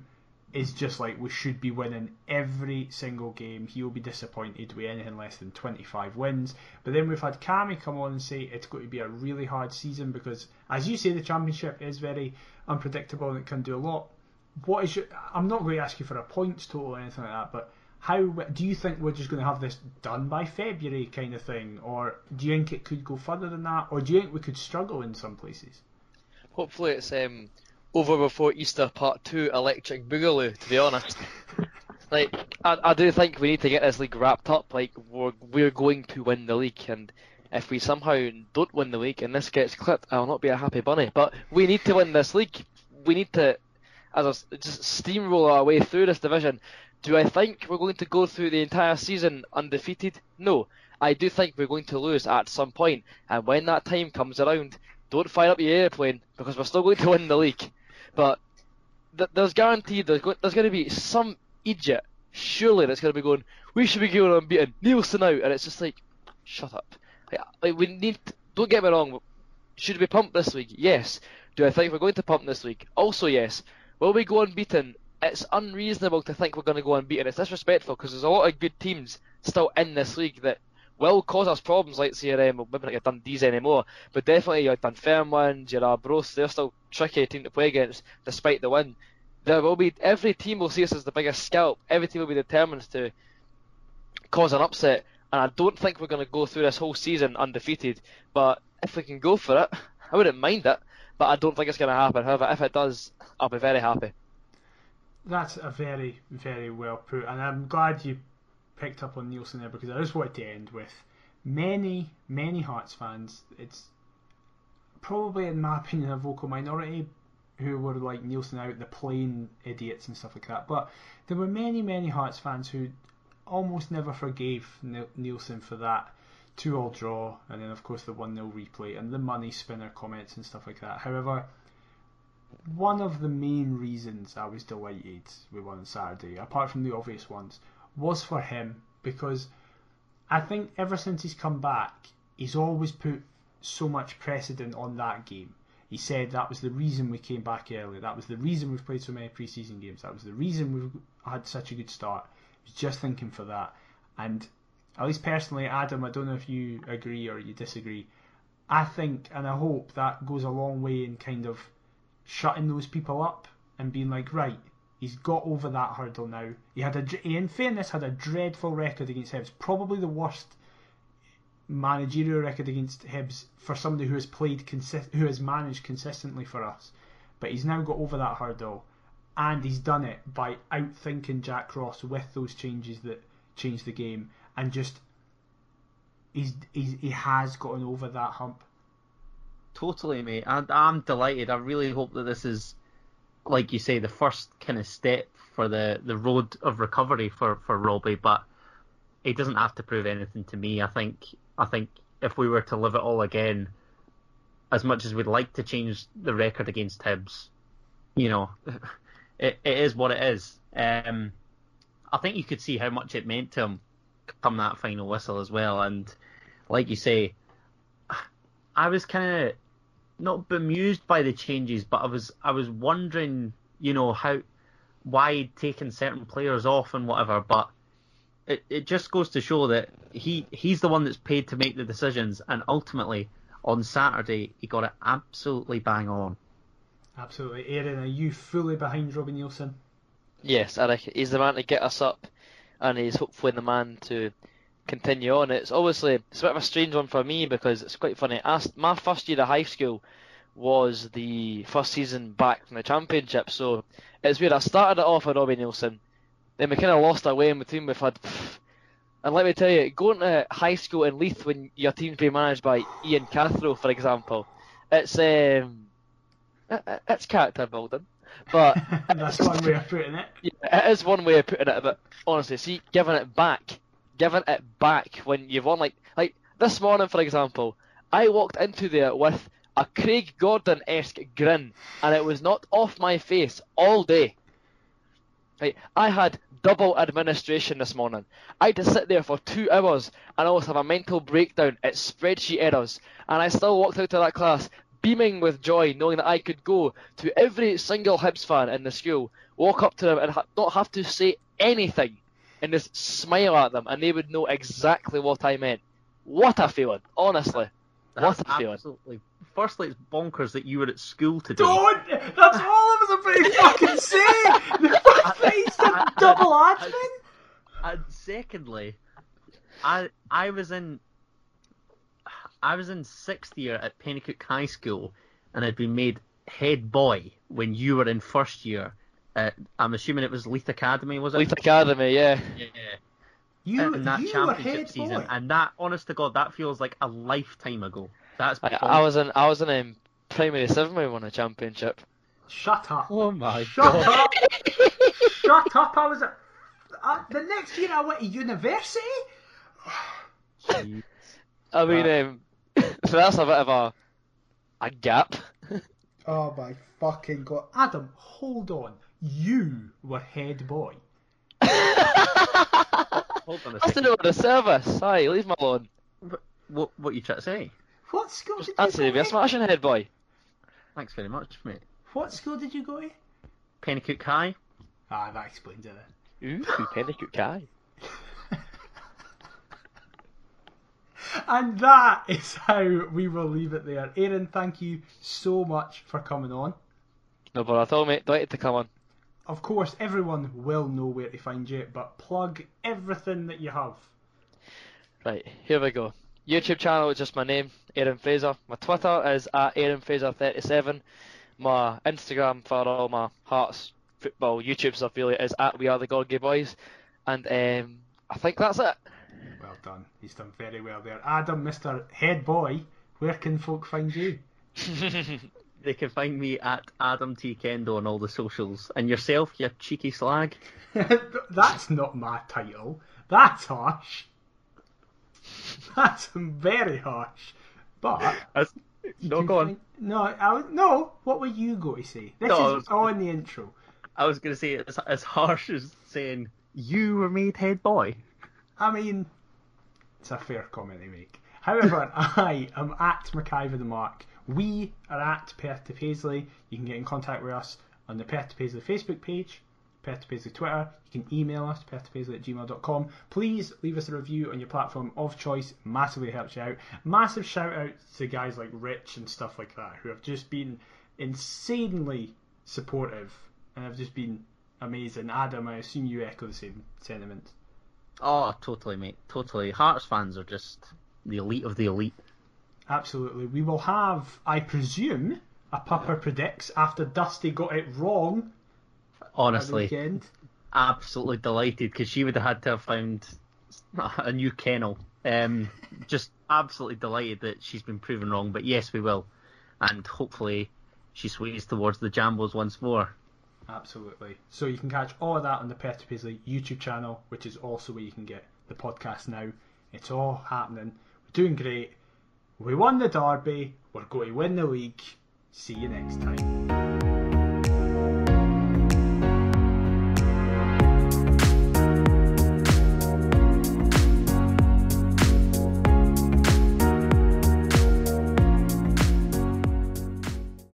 is just like we should be winning every single game. He'll be disappointed with anything less than 25 wins. But then we've had Cammy come on and say it's going to be a really hard season because, as you say, the championship is very unpredictable and it can do a lot. What is your? I'm not going to ask you for a points total or anything like that, but how do you think we're just going to have this done by February kind of thing, or do you think it could go further than that, or do you think we could struggle in some places? Hopefully, it's um, over before Easter Part Two, Electric Boogaloo. To be honest, like I, I do think we need to get this league wrapped up. Like we're we're going to win the league, and if we somehow don't win the league and this gets clipped, I'll not be a happy bunny. But we need to win this league. We need to, as a, just steamroll our way through this division. Do I think we're going to go through the entire season undefeated? No. I do think we're going to lose at some point, and when that time comes around, don't fire up your airplane because we're still going to win the league. But th- there's guaranteed there's, go- there's going to be some idiot, surely, that's going to be going, we should be going unbeaten, Neilson out, and it's just like, shut up. Like, uh, like we need, don't get me wrong, should we pump this week? Yes. Do I think we're going to pump this week? Also, yes. Will we go unbeaten? It's unreasonable to think we're going to go unbeaten. It's disrespectful because there's a lot of good teams still in this league that will cause us problems like CRM, um, well, maybe not your Dundee's anymore, but definitely your Dunfermline, your Arbroath, they're still tricky team to play against despite the win. There will be every team will see us as the biggest scalp. Every team will be determined to cause an upset, and I don't think we're going to go through this whole season undefeated. But if we can go for it, I wouldn't mind it. But I don't think it's going to happen. However, if it does, I'll be very happy. That's a very, very well put, and I'm glad you picked up on Neilson there because I just wanted to end with many, many Hearts fans. It's probably, in my opinion, a vocal minority who were like Neilson out, the plain idiots and stuff like that. But there were many, many Hearts fans who almost never forgave Neilson for that two all draw, and then of course the one 0 replay and the money spinner comments and stuff like that. However, one of the main reasons I was delighted with one on Saturday, apart from the obvious ones, was for him because I think ever since he's come back, he's always put so much precedent on that game. He said that was the reason we came back early. That was the reason we've played so many preseason games. That was the reason we've had such a good start. He was just thinking for that. And at least personally, Adam, I don't know if you agree or you disagree. I think and I hope that goes a long way in kind of shutting those people up and being like, right, he's got over that hurdle now. He had a, he, in fairness, had a dreadful record against Hibs, probably the worst managerial record against Hibs for somebody who has played who has managed consistently for us. But he's now got over that hurdle, and he's done it by outthinking Jack Ross with those changes that changed the game, and just he's, he's he has gotten over that hump. Totally, mate. I, I'm delighted. I really hope that this is, like you say, the first kind of step for the, the road of recovery for, for Robbie. But he doesn't have to prove anything to me. I think I think if we were to live it all again, as much as we'd like to change the record against Hibs, you know, it, it is what it is. Um, I think you could see how much it meant to him come that final whistle as well. And like you say, I was kind of not bemused by the changes, but I was I was wondering, you know, how why he'd taken certain players off and whatever. But it, it just goes to show that he he's the one that's paid to make the decisions, and ultimately on Saturday he got it absolutely bang on. Absolutely, Aaron, are you fully behind Robbie Neilson? Yes, I reckon he's the man to get us up, and he's hopefully the man to continue on. It's obviously it's a bit of a strange one for me because it's quite funny. As- my first year of high school was the first season back from the championship, so it's weird. I started it off with Robbie Neilson, then we kind of lost our way in between. We've had, and let me tell you, going to high school in Leith when your team's being managed by Ian Cathro, for example, it's um, it- it- it's character building, but That's one way of putting it. yeah, it is one way of putting it, but honestly, see, giving it back, giving it back when you've won, like, like this morning, for example, I walked into there with a Craig Gordon esque grin, and it was not off my face all day. Right, I had double administration this morning. I had to sit there for two hours and almost have a mental breakdown at spreadsheet errors, and I still walked out of that class beaming with joy, knowing that I could go to every single Hibs fan in the school, walk up to them and ha- not have to say anything, and just smile at them, and they would know exactly what I meant. What a feeling, honestly. What a feeling. absolutely. Firstly, it's bonkers that you were at school today. Don't! That's all I was about to fucking say! The fact that he's a double admin! And secondly, I I was in I was in sixth year at Penicuik High School, and I'd been made head boy when you were in first year. At, I'm assuming it was Leith Academy, was it? Leith Academy, yeah. Yeah. You, in that you championship head season, boy. and that, honest to God, that feels like a lifetime ago. That's I, I was in I was in um, primary seven when we won a championship. Shut up. Oh my Shut up! Shut up! I was at. Uh, the next year I went to university? Gee. I mean, um, so that's a bit of a a gap. Oh my fucking god. Adam, hold on. You were head boy. Hold on a That's to second. do with the service. Hi, leave me alone. What what you trying to say? What school did you That's go to be a to? smashing head boy. Thanks very much, mate. What school did you go to? Penicuik High. Ah, that explains it then. Ooh, Penicuik guy. And that is how we will leave it there. Aaron, thank you so much for coming on. No bother at all, mate. Delighted to come on. Of course, everyone will know where to find you, but plug everything that you have. Right, here we go. YouTube channel is just my name, Aaron Fraser. My Twitter is at Aaron Fraser37. My Instagram for all my Hearts football YouTube stuff really is at We Are the Gorgie Boys. And um, I think that's it. Well done. He's done very well there. Adam, Mr. Head Boy, where can folk find you? They can find me at Adam T Kendo on all the socials. And yourself, you cheeky slag. That's not my title. That's harsh. That's very harsh. But That's, no, can go on. find- No, I was, no. What were you going to say? This No, I is was- on the intro. I was going to say it's as harsh as saying you were made head boy. I mean, it's a fair comment to make. However, I am at McIver the Mark. We are at Perth to Paisley. You can get in contact with us on the Perth to Paisley Facebook page, Perth to Paisley Twitter. You can email us, perthtopaisley at gmail.com. Please leave us a review on your platform of choice. Massively helps you out. Massive shout out to guys like Rich and stuff like that who have just been insanely supportive and have just been amazing. Adam, I assume you echo the same sentiment. Oh, totally, mate. Totally. Hearts fans are just the elite of the elite. Absolutely. We will have, I presume, a Pupper Predicts after Dusty got it wrong Honestly, absolutely delighted because she would have had to have found a new kennel. Um, just absolutely delighted that she's been proven wrong. But yes, we will, and hopefully she sways towards the Jambos once more. Absolutely. So you can catch all of that on the Perth Paisley YouTube channel, which is also where you can get the podcast now. It's all happening. We're doing great. We won the derby. We're going to win the league. See you next time.